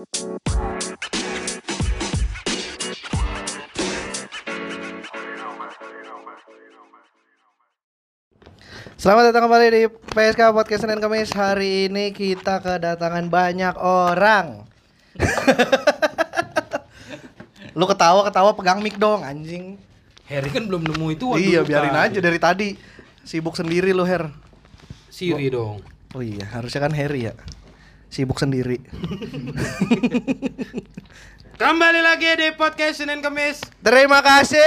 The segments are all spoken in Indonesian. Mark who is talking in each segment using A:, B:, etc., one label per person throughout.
A: Selamat datang kembali di PSK Podcast Senin Kamis. Hari ini kita kedatangan banyak orang. Lu ketawa-ketawa pegang mic dong anjing.
B: Harry kan belum nemu itu waduh,
A: iya, biarin aja dari tadi. Sibuk sendiri lu, Her.
B: Siri dong.
A: Oh iya, harusnya kan Harry ya. Sibuk sendiri.
B: Kembali lagi di podcast Senin Kamis.
A: Terima kasih.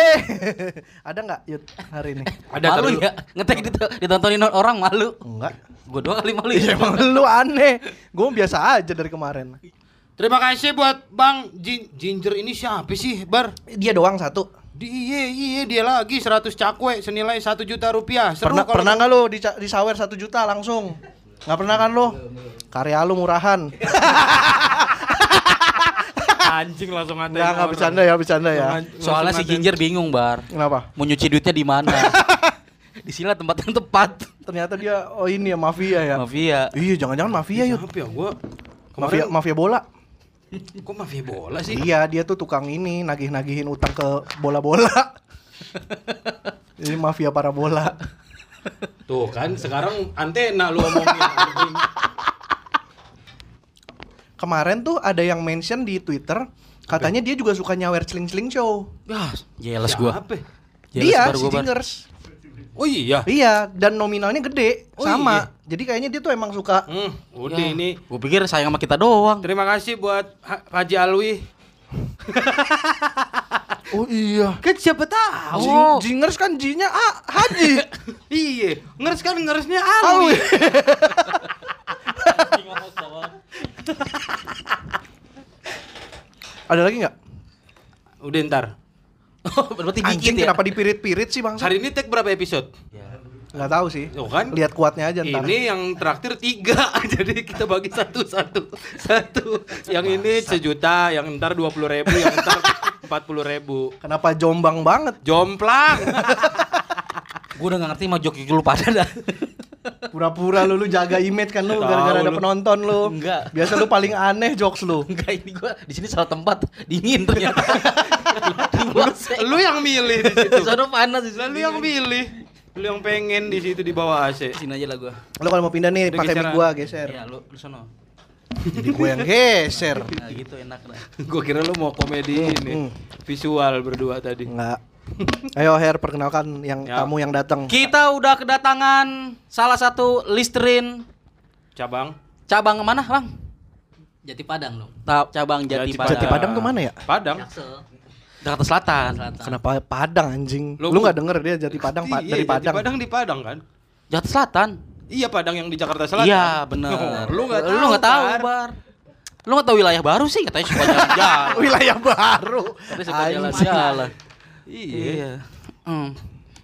A: Ada nggak Yud hari ini?
B: Ada
C: malu ya ngetek dit- ditontonin orang malu
A: Enggak.
C: gue dua kali malu
A: Iya,
C: ya
A: emang lu aneh. Gue biasa aja dari kemarin.
B: Terima kasih buat Bang Jin Ginger ini siapa sih, Bar?
A: Dia doang satu.
B: Di, iya, iya dia lagi 100 cakwe senilai 1 juta rupiah. Seru
A: pernah
B: kalau-
A: pernah nggak lu di disawer satu juta langsung? Nggak pernah kan lu? Karya lu murahan.
B: anjing langsung ngatain.
A: Nggak nggak
B: orang.
A: bercanda ya, bercanda ya.
C: Soalnya si. Ginger bingung bar
A: Kenapa?
C: mau nyuci duitnya di mana di sini lah tempat yang tepat
A: Ternyata dia oh ini ya mafia ya.
C: mafia
A: Iya, jangan-jangan mafia yuk.
B: Ya gua?
A: Mafia mafia bola.
B: kok mafia bola sih?
A: Iya, dia tuh tukang ini nagih-nagihin utang ke bola-bola. Ini mafia para bola.
B: Tuh kan sekarang antena lu omongin anjing.
A: Kemarin tuh ada yang mention di Twitter katanya dia juga suka nyawer celing-celing show.
C: ya jelas gue
B: Siapa?
A: dia si Jingers.
B: Oh iya.
A: Iya, dan nominalnya gede
B: Oh,
A: sama. Jadi kayaknya dia tuh emang suka
B: Hmm, udah ini
C: gue pikir sayang sama kita doang
B: Terima kasih buat Ha- Haji Alwi.
A: Oh iya.
B: Kan siapa tahu?
A: Jing- Jingers kan J-nya ah, Haji.
B: iya, ngeres kan ngeresnya
A: Alwi.
B: Alwi.
A: Ada lagi nggak?
B: Udah ntar.
C: berarti
A: Anjing
C: dikit ya
A: kenapa dipirit-pirit sih bang?
B: Hari ini take berapa episode?
A: Nggak tahu sih.
B: Tuh kan?
A: Lihat kuatnya aja ntar.
B: Ini yang traktir tiga, jadi kita bagi satu satu satu. Yang ini sejuta, yang ntar dua puluh ribu, yang ntar empat puluh ribu.
A: Kenapa jombang banget?
B: Jomplang.
C: gue udah gak ngerti mau joki lu pada dah
A: Pura-pura lu lu jaga image kan lu gara-gara ada
B: lu.
A: penonton lu.
C: Enggak.
A: Biasa lu paling aneh jokes lu.
C: enggak ini gue di sini salah tempat dingin ternyata
B: lu yang milih di situ.
C: Sono panas di
B: Lu yang milih. Lu yang pengen di situ di bawah AC.
C: sini aja lah gue
A: Lu kalau mau pindah nih
B: Udah
A: pakai mic gua geser.
C: ya lu lu sono
A: Jadi gua yang geser.
C: nah gitu enak dah
B: Gue kira lu mau komedi ini.
A: hmm.
B: Visual berdua tadi.
A: Enggak. Ayo Her perkenalkan yang
B: Ya.
A: tamu yang datang.
C: Kita udah kedatangan salah satu listerin
B: Cabang.
C: cabang mana, Bang?
D: Jati Padang dong.
C: Ta- cabang Jati,
B: Jati
C: Padang.
A: Jati Padang tuh mana ya?
B: Padang.
D: Jaksel.
C: Jakarta Selatan.
D: Selatan.
A: Kenapa Padang anjing?
B: Lu-
A: Lu nggak denger dia Jati Padang pa-
B: Iya,
A: dari
B: Jati
A: Padang.
B: Padang di Padang kan?
C: Jakarta Selatan.
B: Iya Padang yang di Jakarta Selatan.
C: Iya, bener.
B: lu nggak tahu.
C: Lu nggak tahu,
B: Bar.
C: Bar. Lu nggak tahu wilayah baru sih katanya suka jalan-jalan.
A: Wilayah baru.
C: Katanya suka jalan-jalan.
B: Iya.
C: Hmm.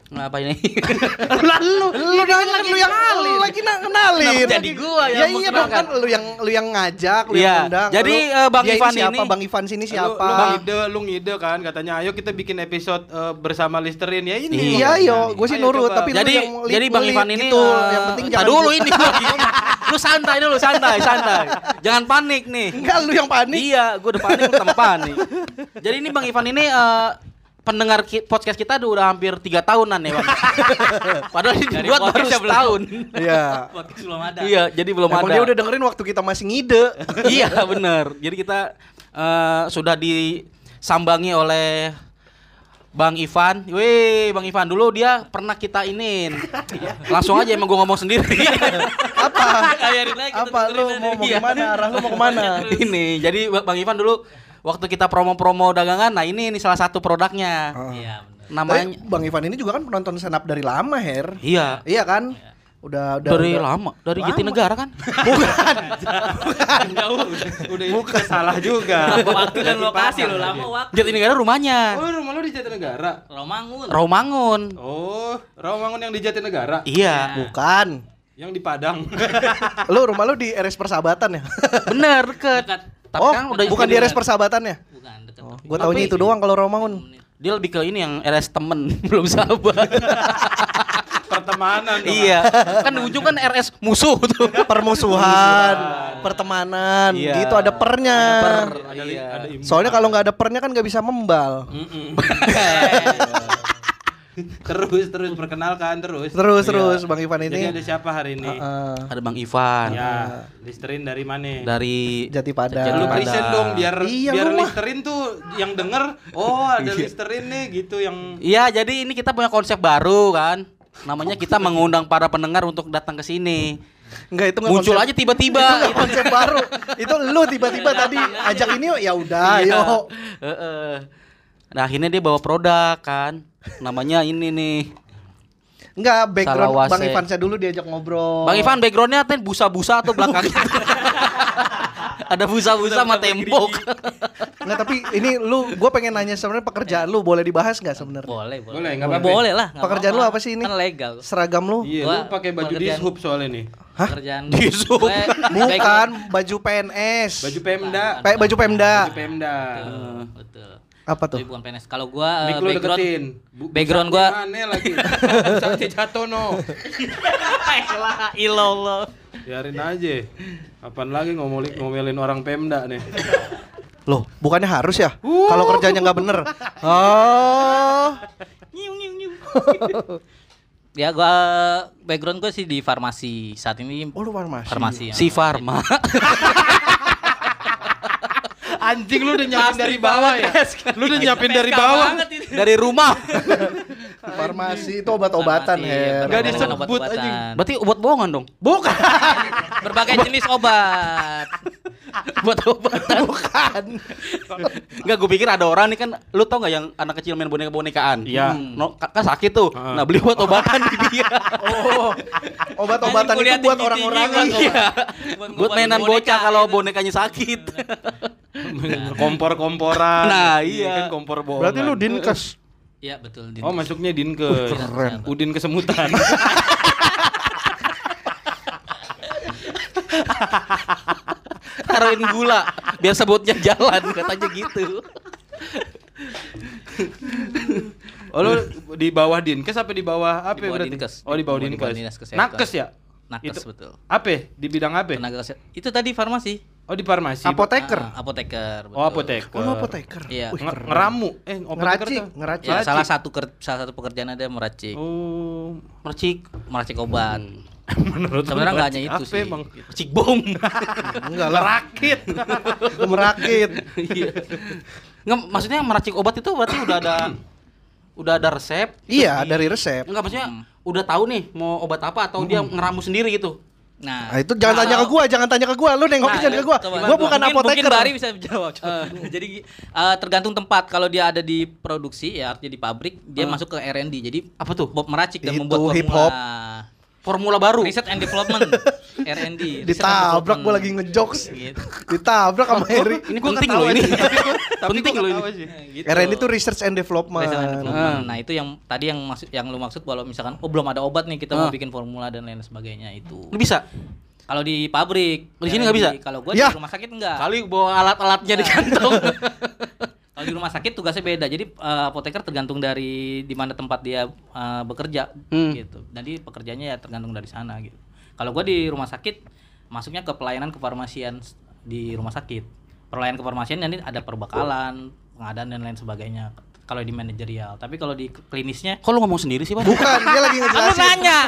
C: Ngapa ini?
A: Lalu lu kan lu yang lu lagi na- kenalin.
C: Kenapa jadi gua yang
A: Ya iya dong kan lu yang lu yang ngajak, lu
C: Iya.
A: yang undang.
C: Jadi,
A: Lu-
C: eh, Bang Ivan
A: siapa?
C: ini-
A: Bang Ivan sini siapa?
B: Lu, lu ngide, lu ngide kan katanya ayo kita bikin episode eh, bersama Listerin ya ini.
A: Iya, yo, gue sih
B: Ayo
A: nurut,
B: coba.
A: tapi lu
C: jadi
A: yang
C: jadi Bang Ivan ini
A: gitu.
C: eh,
A: yang penting jangan
C: dulu
A: gua-
C: ini lu santai dulu santai santai jangan panik nih
A: Enggak lu yang panik.
C: iya gue udah panik lu tambah panik jadi ini Bang Ivan ini pendengar ki- podcast kita udah, udah hampir tiga tahunan ya Bang padahal ini
D: Dari
C: dibuat baru setahun
A: Iya.
D: Podcast belum ada.
C: iya jadi belum
A: Emang
C: ada
A: dia udah dengerin waktu kita masih ngide.
C: iya bener jadi kita eh, sudah disambangi oleh Bang Ivan, wih Bang Ivan dulu dia pernah kita inin, langsung aja emang gua ngomong sendiri.
A: Apa?
D: Kita
A: Apa lu mau mau gimana? Arah lu mau ke mana?
C: ini jadi Bang Ivan dulu waktu kita promo-promo dagangan, nah ini ini salah satu produknya.
A: Oh.
D: Iya benar.
C: Namanya
A: Tapi Bang Ivan ini juga kan penonton stand up dari lama, Her.
C: Iya.
A: Iya kan? Udah udah
C: Dari
A: udah-
C: lama, dari
A: Lama.
C: Jatinegara kan?
A: Bukan.
B: Udah ini kita salah juga.
D: Waktu dan lokasi lo lama waktu.
C: Jatinegara rumahnya.
B: Oh, rumah lu di Jatinegara.
D: Romangun.
C: Rawamangun.
B: Oh, Rawamangun yang di Jatinegara.
C: Iya,
A: Bukan.
B: Yang di Padang.
A: Lu rumah lu di RS Persahabatan ya?
C: bener deket.
D: Dekat.
C: Tapi
A: oh,
C: kan udah
A: bukan di RS Persahabatan ya?
D: Bukan dekat.
A: Gue taunya itu doang kalau Romangun.
C: Dia lebih ke ini yang RS temen, belum sahabat.
B: Pertemanan.
C: Iya. Kan di ujung kan RS musuh tuh.
A: Permusuhan, pertemanan,
C: Iya.
A: gitu ada pernya.
B: Ada, ada imbu.
A: Soalnya kalau nggak ada pernya kan nggak bisa membal.
B: Mm-mm. terus terus perkenalkan terus.
A: Terus
B: Iya.
A: terus Bang Ivan
B: Jadi
A: ini.
B: ada siapa hari ini?
A: Heeh.
C: Ada Bang Ivan
B: Ya, Listerin dari mana?
C: dari
A: Jati
B: Lu
A: Padang.
C: Padang.
B: present dong biar
A: Iya,
B: biar
A: lu mah.
B: Listerin tuh yang denger, oh ada Listerin nih gitu yang
C: Iya, jadi ini kita punya konsep baru kan. Namanya kita mengundang para pendengar untuk datang ke sini.
A: Enggak itu nggak
C: Muncul
A: konsep-
C: aja tiba-tiba.
A: Itu nggak konsep baru. Itu lu tiba-tiba tadi ajak ini yuk, ya udah
C: Iya.
A: yuk.
C: Heeh. Nah, akhirnya dia bawa produk kan. Namanya ini nih.
A: Enggak background
C: Salawase.
A: Bang Ivan saya dulu diajak ngobrol.
C: Bang Ivan backgroundnya tuh busa-busa atau belakangnya? Ada busa-busa sama tembok.
A: Enggak tapi ini lu gue pengen nanya sebenarnya pekerjaan lu boleh dibahas nggak sebenarnya?
D: Boleh, boleh.
B: Boleh, nggak apa-apa.
D: Boleh lah.
A: Pekerjaan lu
D: apa-apa.
A: apa sih ini?
D: Kan legal.
A: Seragam lu?
B: Iya,
D: Gua
B: lu pakai baju
D: pekerjaan-
B: dishub soalnya nih.
D: Pekerjaan
C: Disub.
D: gue-
A: Bukan baju PNS.
B: Baju Pemda.
A: Pe- baju Pemda.
B: Baju Pemda.
D: Betul, Betul.
A: Apa tuh?
D: Tapi bukan PNS. Kalau gua
B: Mik
D: eh,
B: lu
D: background
B: deketin. Bu-
D: background gua-
B: Mana lagi? Busanya jatuh no.
D: Elah, ilallah.
B: Biarin aja. Kapan lagi ngomelin ngomelin orang Pemda nih.
A: Loh, bukannya harus ya? Kalau kerjanya nggak bener. Oh.
D: Ya gua background gua sih di farmasi. Saat ini
A: Oh lu farmasi.
D: farmasi. ya.
C: Si Farma.
B: Anjing lu udah nyiapin dari bawah ya? Lu udah nyiapin dari bawah.
C: Dari rumah.
A: Farmasi itu obat-obatan,
D: ya,
B: Nggak
D: dengan
B: disebut, anjing.
C: Berarti obat bohongan dong.
B: Bukan.
D: Berbagai jenis obat.
C: Buat obatan.
A: Bukan.
C: Enggak, gue pikir ada orang nih kan, lu tau nggak yang anak kecil main boneka-bonekaan?
B: Iya.
C: Hmm. No, ka- kan sakit tuh.
B: Heeh.
C: Nah, beli obat obatan di dia.
A: Oh. Obat-obatan itu
D: Anjing,
A: buat orang-orang
C: Iya.
D: Buat
C: Buat mainan
D: boneka,
C: bocah kalau
D: gitu.
C: bonekanya sakit.
B: Kompor-komporan.
C: Nah, iya.
B: kan kompor bohongan.
A: Berarti lu dinkes.
D: Iya, betul.
B: Oh, masuknya Dinkes.
A: Keren.
B: Udin kesemutan.
C: Taruhin gula biar sebutnya jalan katanya gitu.
B: Oh, lu di bawah Dinkes apa di bawah apa
D: Di bawah
B: berarti?
D: Dinkes.
B: Oh, di bawah
D: Di bawah
B: Dinkes.
D: Dinas Kesehatan.
B: Nakes ya?
D: Nakes
B: Itu-
D: betul.
B: Apa? Di bidang apa?
D: Tenaga kesehatan. Itu tadi farmasi.
B: Oh, di farmasi.
A: Apoteker.
D: Ah, apoteker.
B: Oh, apoteker.
A: Oh lu apoteker.
D: Iya.
A: Wih,
B: Nge-
A: keren.
B: ngeramu. Eh, apoteker
A: Ngeracik,
B: tuh.
A: ngeracik.
D: Ya,
B: Meracik.
D: salah satu ker- salah satu pekerjaan ada meracik.
B: Oh.
C: Mercik.
D: Meracik obat.
B: Menurut lu
D: Sebenarnya nggak hanya
B: meracik
D: itu sih.
B: Emang?
C: Mercik bom.
A: Enggak lah.
B: Rakit.
A: Itu merakit.
C: Iya. Nggak, maksudnya meracik obat itu berarti udah ada udah ada resep.
A: Iya, dari resep.
C: Enggak maksudnya udah tahu nih mau obat apa atau dia ngeramu sendiri gitu.
D: Nah,
A: Nah, itu jangan tanya ke gua, jangan tanya ke gua. Lu nengoknya jangan ke gua.
D: coba.
A: Gua bukan
D: Mungkin-
A: apoteker.
D: Mungkin Bari bisa jawab. coba. Jadi eh, tergantung tempat. Kalau dia ada di produksi ya artinya di pabrik, dia masuk ke R&D. Jadi
C: Apa tuh?
D: Bob meracik dan
A: Itu
D: membuat
A: hip
D: formula.
A: hop.
C: Formula baru.
D: Research and Development R&D.
A: Ditabrak gua lagi ngejokes.
D: Gitu.
A: Ditabrak sama Heri.
C: Ini penting loh ini.
B: Tapi
C: penting loh ini.
A: R&D itu research and development.
D: Research and Development.
C: Ah.
D: Nah, itu yang tadi yang maksud yang lu maksud kalau misalkan oh belum ada obat nih kita
C: Ah.
D: mau bikin formula dan lain sebagainya itu.
C: Lu bisa?
D: Kalau di pabrik,
C: Di sini nggak bisa?
D: Kalau gua
A: Ya.
D: di rumah sakit enggak.
C: Kali bawa alat-alatnya di kantong.
D: Kalau di rumah sakit tugasnya beda. Jadi eh, apoteker tergantung dari di mana tempat dia eh, bekerja
C: Hmm.
D: gitu. Jadi pekerjaannya ya tergantung dari sana gitu. Kalau gua di rumah sakit masuknya ke pelayanan kefarmasian di rumah sakit. Pelayanan kefarmasian nanti ada perbekalan, pengadaan dan lain sebagainya. Kalau di manajerial, tapi kalau di klinisnya
C: Kok lu ngomong sendiri sih, Bang?
A: Bukan, dia lagi
D: Aku
A: ngejelasin.
D: nanya.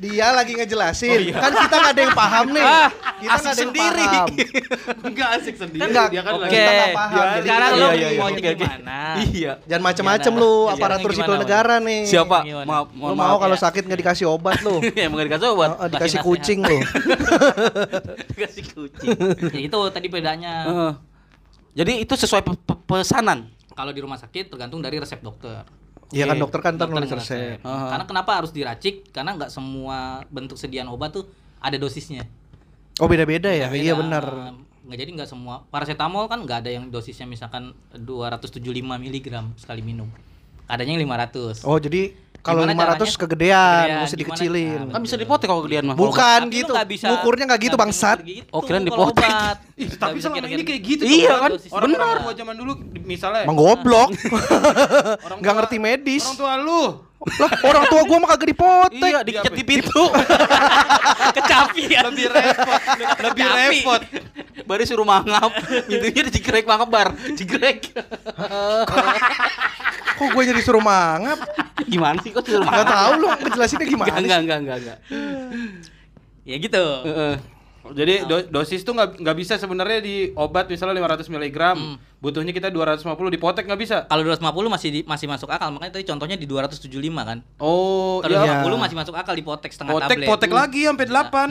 A: Dia lagi ngejelasin. Kan kita nggak ada yang paham nih.
C: Ah,
A: kita nggak
C: asik
A: ada yang
C: sendiri.
A: paham.
B: Enggak asik sendiri.
A: Enggak,
B: dia kan
A: oke.
B: lagi
A: Kita nggak paham, jadi-
D: Sekarang
A: Iya,
D: lo
A: iya, iya,
D: mau
C: oke, oke.
D: gimana?
C: Iya.
A: Jangan macem-macem lu
D: Iya,
A: aparatur sipil negara nih.
C: Siapa? Maaf,
A: Lu mau
C: maaf.
A: kalau
D: ya.
A: sakit nggak dikasih obat lu.
C: ya emang gak dikasih obat.
A: Oh, dikasih kucing lu.
C: Dikasih kucing.
D: Ya, itu tadi bedanya.
C: Heeh. Jadi itu sesuai pe- pe- pesanan.
D: Kalau di rumah sakit tergantung dari resep dokter.
A: Iya kan dokter kan ntar
D: Dokter
A: nulis resep.
D: resep.
C: Aha.
D: Karena kenapa harus diracik? Karena nggak semua bentuk sediaan obat tuh ada dosisnya.
A: Oh beda-beda ya?
D: Beda.
A: Iya benar.
D: Nggak jadi nggak semua. Paracetamol kan nggak ada yang dosisnya misalkan 275 mg sekali minum. Adanya yang 500.
A: Oh jadi kalau
D: Gimana
A: 500
D: caranya?
A: kegedean, mesti dikecilin.
D: Nah,
C: Kan bisa dipotek kalau gedean mah.
A: Bukan
D: Tapi
A: gitu.
D: nggak bisa-
A: Ngukurnya nggak gitu bangsat.
D: gitu
C: Oh, kirain dipotek.
B: tapi selama ini kayak gitu.
C: Iya
B: tuh.
C: kan?
B: Orang
C: Benar.
B: gua zaman dulu misalnya
A: Emang goblok.
B: orang
A: Nggak
B: tua-
A: ngerti medis.
B: Orang tua lu
A: Lah, orang tua gua mah kagak dipotek.
C: Iya, dikecat di pintu.
D: Kecapi ya.
B: Lebih repot, lebih repot.
C: Baru suruh mangap. Pintunya dijegrek mangap bar. Jegrek.
A: Kok gue jadi suruh mangap?
C: Gimana sih kok suruh
A: Gak
C: mangap?
A: tahu lu ngejelasinnya gimana
C: Enggak,
A: sih?
C: enggak, enggak, enggak, enggak.
D: Ya gitu.
C: Heeh.
B: Jadi do- dosis tuh nggak nggak bisa sebenarnya di obat misalnya 500 mg, butuhnya kita 250 dipotek nggak bisa.
D: Kalau 250 masih di- masih masuk akal, makanya tadi contohnya di 275 kan.
B: Oh,
D: Kalau
B: ya.
D: 250 masih masuk akal di potek setengah
B: Potek
D: tablet.
B: potek lagi sampai 8.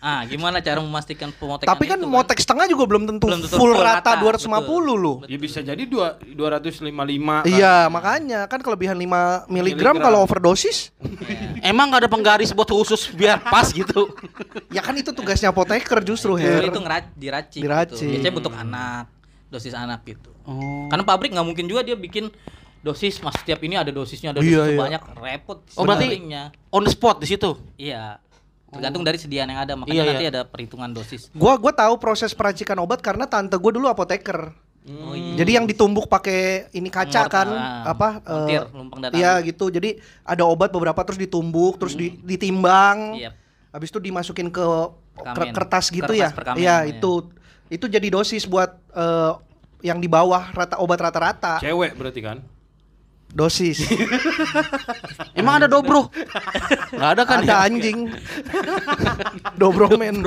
D: Ah, gimana cara memastikan pemotekan
A: Tapi kan
D: itu,
A: motek setengah juga belum tentu,
D: Belum tentu
A: full
D: full
A: rata
D: rata,
A: 250 lu.
B: Ya bisa jadi dua 255 kan.
A: Iya, makanya kan kelebihan 5 miligram
B: Miligram.
A: kalau overdosis,
C: Emang nggak ada penggaris buat khusus biar pas gitu.
A: ya kan itu tugasnya apoteker justru,
D: Itu,
A: Her.
D: itu ngera- diracik,
A: Diracik.
D: Gitu. Biasanya untuk anak, dosis anak gitu.
C: Oh.
D: Karena pabrik nggak mungkin juga dia bikin dosis mas setiap ini ada dosisnya ada dosis
A: Iya, iya.
D: sebanyak repot
C: Oh, berarti-. On the spot di situ.
D: iya tergantung dari sediaan yang ada makanya
C: Iya,
D: nanti
C: iya.
D: ada perhitungan dosis
A: Gua gua tahu proses peracikan obat karena tante gue dulu apoteker.
D: oh iya
A: Jadi yang ditumbuk pakai ini kaca kan
D: ah,
A: apa
D: montir,
A: eh,
D: lumpang dan
A: Iya gitu. Jadi ada obat beberapa terus ditumbuk, terus di- ditimbang.
D: Iya.
A: Habis itu dimasukin ke kertas gitu
D: Kertas
A: ya.
D: perkamen
A: Iya,
D: namanya.
A: itu. Itu jadi dosis buat eh, yang di bawah rata obat rata-rata.
B: Cewek berarti kan?
A: Dosis.
C: Emang ada dobro? Nggak ada kan
A: Ada
C: ya?
A: anjing. Dobromen.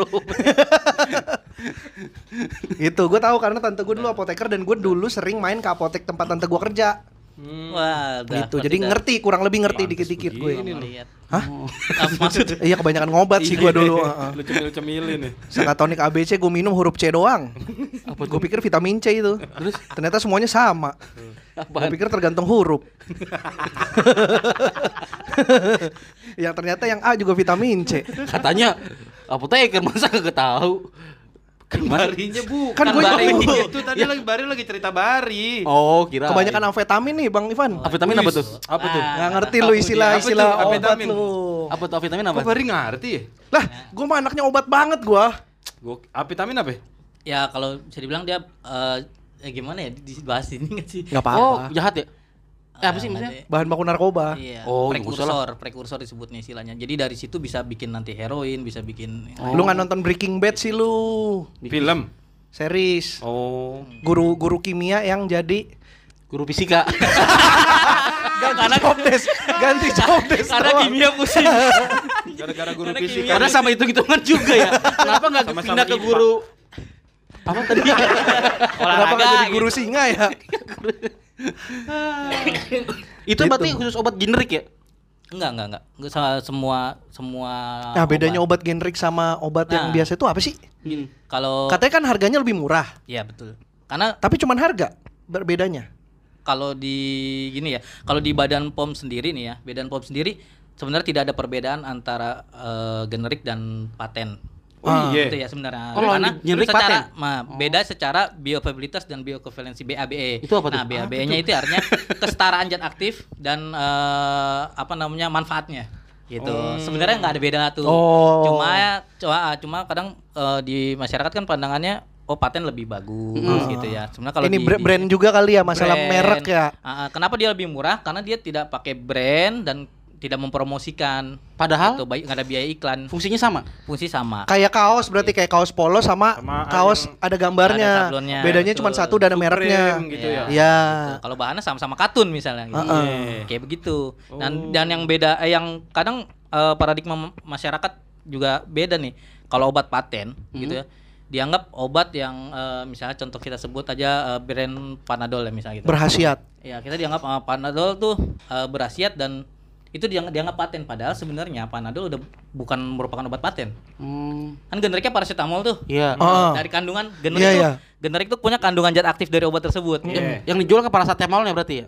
A: gitu, gue tahu karena tante gue dulu apoteker dan gue dulu sering main ke apotek tempat tante gue kerja.
D: Wah udah,
A: gitu. Jadi
D: udah
A: ngerti, kurang lebih ngerti dikit-dikit gue. Hah?
D: Ah, maksud
A: Iya kebanyakan ngobat sih gue dulu. heeh.
B: Lu cemil-cemilin nih.
A: Sakatonik ABC gue minum huruf C doang. Gue pikir vitamin C itu. Terus ternyata semuanya sama. Gue pikir tergantung huruf. yang ternyata yang A juga vitamin C.
C: Katanya apoteker masa kagak tahu.
B: Kan barinya bu.
A: Kan gue
D: Bari.
A: juga.
B: itu tadi lagi Bari lagi cerita Bari.
C: Oh, kira.
A: Kebanyakan amfetamin nih Bang Ivan.
C: Amfetamin apa tuh?
B: Apa tuh?
A: Nggak ngerti lu istilah-istilah
B: Apa tuh,
A: obat
B: amfetamin?
A: lu.
C: Apa tuh vitamin apa?
B: Kok Bari ngerti ya?
A: Lah, gue mah anaknya obat banget gua.
B: Gua vitamin apa? ya?
D: ya kalau bisa dibilang dia eh, ya gimana ya dibahas ini nggak sih
A: Nggak
C: Oh,
A: apa-apa.
C: jahat ya? Eh, apa sih maksudnya?
A: Bahan baku narkoba.
D: Iya,
C: Oh, usah
D: prekursor, prekursor disebutnya istilahnya. Jadi dari situ bisa bikin nanti heroin, bisa bikin
A: Lu nggak nonton Breaking Bad sih lu.
B: Film.
A: Series.
B: Oh.
A: Guru guru kimia yang jadi
C: Guru fisika.
A: ganti job desk, ganti job desk.
D: karena
A: doang.
D: kimia pusing.
B: Gara-gara guru
D: Karena
B: fisika.
C: Karena sama hitung-hitungan juga ya. Kenapa nggak pindah ke guru apa tadi?
A: Kenapa nggak jadi guru
D: gitu.
A: singa ya?
C: Itu
A: Gitu.
C: berarti khusus obat generik ya?
D: Enggak, enggak, enggak. Enggak semua semua
A: Nah, bedanya obat generik sama obat yang
D: Nah.
A: biasa itu apa sih?
D: Kalau
A: Katanya kan harganya lebih murah,
D: Iya, betul. Karena
A: tapi cuman harga berbedanya.
D: kalau di gini ya, kalau di Badan POM sendiri nih ya, Badan POM sendiri sebenarnya tidak ada perbedaan antara eh, generik dan paten.
B: Oh iya.
D: Itu ya sebenarnya.
C: Oh,
D: Karena
C: generik
D: secara
C: paten?
D: ma, beda secara bioavailabilitas dan biokovalensi BABE.
C: Itu apa tuh?
D: Nah, BABE-nya itu artinya kesetaraan zat aktif dan eh, apa namanya manfaatnya gitu. Sebenarnya nggak ada beda tuh.
A: Oh.
D: Cuma cuma cuma kadang eh, di masyarakat kan pandangannya oh paten lebih bagus gitu ya. Sebenarnya kalau
A: Ini
D: di-
A: bra-
D: di-
A: brand juga kali ya, masalah
D: brand.
A: merek ya.
D: Ah, ah, kenapa dia lebih murah? Karena dia tidak pakai brand dan tidak mempromosikan.
C: Padahal
D: Itu baik nggak ada biaya iklan.
C: fungsinya sama.
D: Fungsi sama.
A: Kayak kaos berarti kayak kaos polo sama,
B: Sama
A: kaos ada gambarnya.
D: Ada
A: Bedanya
D: betul.
A: cuma satu dan ada mereknya.
B: gitu ya.
A: Iya.
D: Gitu. Kalau bahannya sama-sama katun misalnya gitu.
A: Heeh.
D: Iya, Kayak begitu. Dan dan yang beda eh, yang kadang eh, paradigma masyarakat juga beda nih. Kalau obat paten gitu ya. Dianggap obat yang eh, misalnya contoh kita sebut aja eh, brand Panadol ya misalnya gitu.
A: Berhasiat.
D: Ya, kita dianggap eh, Panadol tuh eh, berhasiat dan itu dianggap, dianggap paten padahal sebenarnya Panadol udah bukan merupakan obat paten.
C: Hmm.
D: Kan generiknya paracetamol tuh.
C: Iya.
A: Oh.
D: Dari kandungan generik
A: Iya,
D: tuh,
A: iya.
D: generik tuh punya kandungan zat aktif dari obat tersebut.
B: Iya.
C: Yang dijual ke paracetamolnya berarti ya?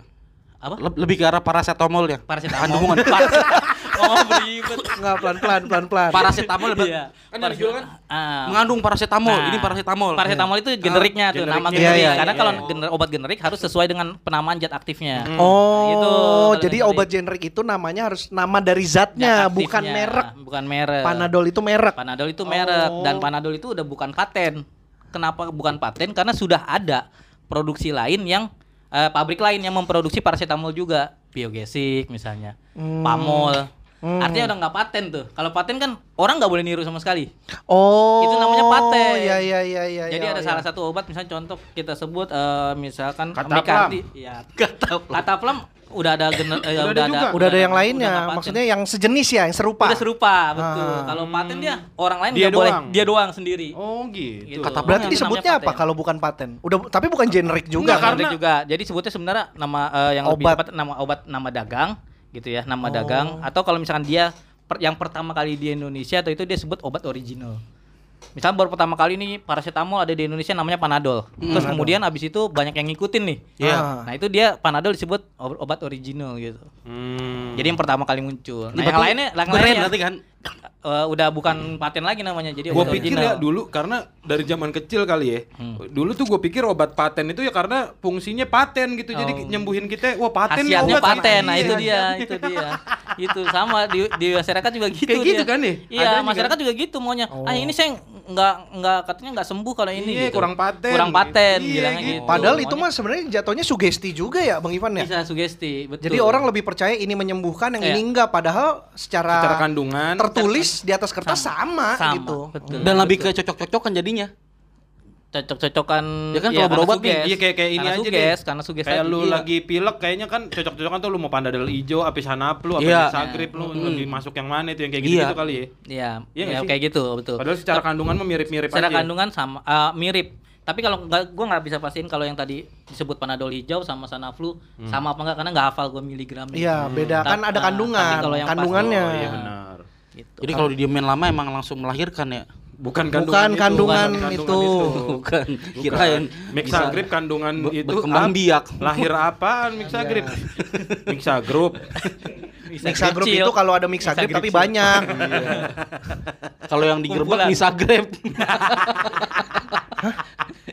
D: Apa?
C: Le- lebih ke arah paracetamolnya.
D: Paracetamol.
C: Kandungan.
D: oh, beribet.
A: Enggak pelan-pelan pelan-pelan.
C: paracetamol berarti.
D: Iya.
C: Kan yang dijual kan
D: Ah.
C: mengandung paracetamol.
D: Nah,
C: Ini paracetamol.
D: Paracetamol itu generiknya tuh, nama
A: Iya,
D: generik.
A: iya,
D: Karena
B: iya,
D: kalau
B: iya.
D: gener- obat generik harus sesuai dengan penamaan zat aktifnya.
A: Oh,
D: Itu
A: jadi
D: generik.
A: obat generik itu namanya harus nama dari zatnya,
D: Zat
A: bukan merek.
D: Bukan merek.
A: Panadol itu merek.
D: Panadol itu merek
A: Oh.
D: dan Panadol itu udah bukan paten. Kenapa bukan paten? Karena sudah ada produksi lain yang eh, pabrik lain yang memproduksi paracetamol juga. biogesic misalnya,
A: Hmm.
D: pamol.
A: Hmm.
D: Artinya udah nggak paten tuh. Kalau paten kan orang nggak boleh niru sama sekali.
A: Oh.
D: Itu namanya paten.
A: Iya iya iya iya.
D: Jadi
A: iya,
D: ada
A: iya.
D: salah satu obat misalnya contoh kita sebut eh, misalkan
B: Kataplam.
D: Ya. Kataplam udah ada gener, eh,
B: Udah
D: udah,
B: ada
D: ada.
A: Udah ada yang lainnya, maksudnya yang sejenis ya, yang serupa.
D: udah serupa betul.
A: Ah.
D: Kalau paten dia orang lain
B: Dia
D: nggak boleh, dia doang sendiri.
B: Oh gitu.
D: Gitu.
C: Kata
A: Berarti disebutnya apa kalau bukan paten? Udah tapi bukan generik juga
B: Enggak, karena-
D: Ada juga. Jadi sebutnya sebenarnya nama eh, yang lebih
A: Obat.
D: tepat nama obat nama dagang gitu ya, nama
A: Oh.
D: dagang atau kalau misalkan dia per- yang pertama kali di Indonesia atau itu dia sebut obat original. Misalnya baru pertama kali nih paracetamol ada di Indonesia namanya Panadol. Terus kemudian abis itu banyak yang ngikutin nih.
A: Iya.
D: Nah, itu dia Panadol disebut ob- obat original gitu.
B: Hmm.
D: Jadi yang pertama kali muncul. Nah,
C: Ini
D: yang lainnya yang lainnya
C: berarti kan?
D: Eh, udah bukan paten lagi namanya. Jadi
B: Gue pikir
D: original.
B: ya dulu karena dari zaman kecil kali ya.
D: Hmm.
B: Dulu tuh gue pikir obat paten itu ya karena fungsinya paten gitu. Jadi
D: Oh.
B: nyembuhin kita, wah paten nih
D: Khasiatnya
B: obat.
D: paten, nah
B: Iya.
D: itu dia, itu dia. itu sama di, di masyarakat juga gitu
B: Kayak gitu
D: dia.
B: kan ya?
D: Iya,
B: Adanya
D: masyarakat juga gitu maunya. Ah ini saya nggak nggak katanya nggak sembuh kalau ini
B: Iya,
D: gitu.
B: kurang paten.
D: Kurang paten
B: Iya,
D: bilangnya
B: gitu.
D: gitu.
A: Padahal itu mah sebenarnya jatuhnya sugesti juga ya, Bang Ivan ya.
D: bisa sugesti, betul.
A: Jadi orang lebih percaya ini menyembuhkan, yang
D: Iya.
A: ini enggak. Padahal secara,
B: Secara kandungan
A: tertulis di atas kertas sama,
D: sama
A: gitu.
D: betul.
C: Dan lebih ke cocok-cocokan jadinya.
D: cocok-cocokan
C: Ya kan
D: iya,
C: kalau berobat nih.
B: Iya kayak kayak ini
D: Karena
B: aja
D: suges,
B: deh.
D: karena suges
B: Kayak lu
D: Iya.
B: lagi pilek kayaknya kan cocok-cocokan tuh lu mau panadol hijau, apis hanap lu, apa
C: Iya.
B: sagrip lu
C: Hmm.
B: lebih masuk yang mana itu yang kayak gitu,
C: Iya.
B: kali ya.
D: Iya,
B: Iya
D: iya
B: nggak sih?
D: kayak gitu, betul.
B: Padahal secara kandungan mah mirip-mirip
D: secara
B: aja.
D: kandungan sama eh, mirip tapi kalau nggak gue nggak bisa pastiin kalau yang tadi disebut panadol hijau sama sanaflu
B: Hmm.
D: sama apa enggak karena nggak hafal gue miligramnya
A: Iya, beda
D: Ta-
A: kan ada
D: ah,
A: kandungan,
D: tapi kalau yang pas-
A: kandungannya.
B: Oh, iya benar.
D: Gitu.
C: Jadi kalau didiemin lama emang langsung melahirkan ya?
B: Bukan
A: Bukan
B: kandungan itu.
A: kandungan
B: bukan
A: itu.
C: Bukan. Kirain
B: Mixagrip kandungan
C: be-
B: itu
C: berkembang biak.
B: Lahir apaan Mixagrip?
A: Mixer group
D: kecil.
A: itu kalau ada group tapi banyak.
C: Kalau yang digerebek grab.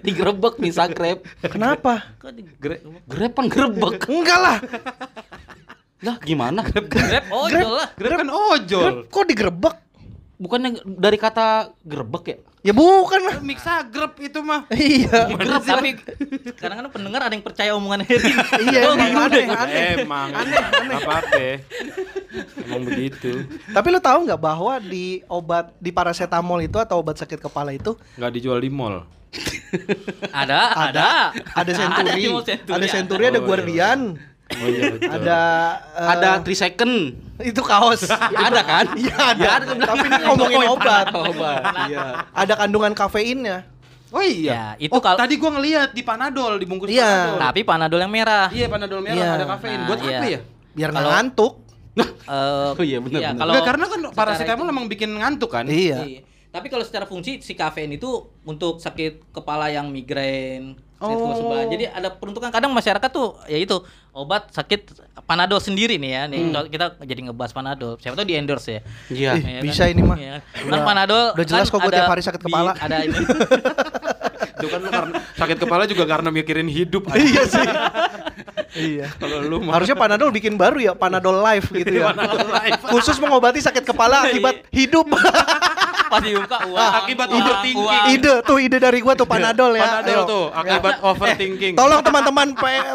C: digerebek bisa grab.
A: Kenapa?
D: Kok Grab
C: kan gerebek.
A: Enggak lah.
C: Lah gimana?
D: grab oh
A: Grab.
D: lah
B: Grab kan ojol.
A: Grab kok digerebek?
C: Bukannya dari kata gerebek ya?
A: Ya bukan lah.
B: Mixagrip itu mah.
A: Iya.
D: tapi kadang-kadang pendengar ada yang percaya omongan Heri
A: Iya,
D: Oh,
A: emang
D: gitu
A: aneh,
D: deh.
A: aneh.
B: Emang. Apa-apa. Emang begitu.
A: Tapi lu tahu nggak bahwa di obat di paracetamol itu atau obat sakit kepala itu
B: Nggak dijual di mall.
D: ada ada
A: ada Century,
D: di Mall Century,
A: ada Century, ada
B: Oh, iya.
A: Guardian,
B: Oh iya betul.
A: ada eh,
C: Ada 3 second.
A: itu kaos.
C: ada kan?
A: Iya ada.
C: Ya, ada.
A: Tapi ini ngomongin obat.
C: Obat. Iya.
A: Ada kandungan kafeinnya.
B: Oh iya.
D: Ya, itu
B: oh,
D: kalau-
B: tadi gua ngeliat di Panadol dibungkus
A: Iya.
B: Panadol.
D: tapi panadol yang merah
B: Iya Panadol merah
A: Iya.
B: ada kafein.
D: Nah,
B: Buat
D: iya.
B: apa ya?
A: Biar nggak
D: Kalau-
A: ngantuk.
D: Eh,
C: Oh iya, benar, benar.
D: kalau
B: Enggak, karena kan paracetamol
D: itu-
B: emang bikin ngantuk kan?
A: Iya.
D: Iya. Tapi kalau secara fungsi si kafein itu untuk sakit kepala yang migrain,
B: Oh.
D: sebelah. Jadi ada peruntukan kadang masyarakat tuh ya itu obat sakit panadol sendiri nih ya. Nih
A: Hmm.
D: kita jadi ngebahas panadol. Siapa tahu di endorse ya.
C: Iya.
A: Ih,
D: Ya
A: bisa ini mah.
D: Iya.
A: Udah-
D: Kan panadol
A: udah jelas
D: kan
A: kok
D: ada
A: tiap hari sakit kepala.
D: ada ini.
B: Itu kan karena sakit kepala juga karena mikirin hidup.
A: Iya sih. iya.
B: Kalau lu mah
A: Harusnya Panadol bikin baru ya, Panadol Live gitu ya.
B: Panadol Live.
A: Khusus mengobati sakit kepala akibat hidup.
D: Pas dibuka uang.
B: Akibat
D: uang,
B: overthinking.
D: uang.
A: ide tuh ide dari gua tuh Panadol ya.
B: Panadol
A: Ayo.
B: tuh akibat overthinking.
A: Tolong teman-teman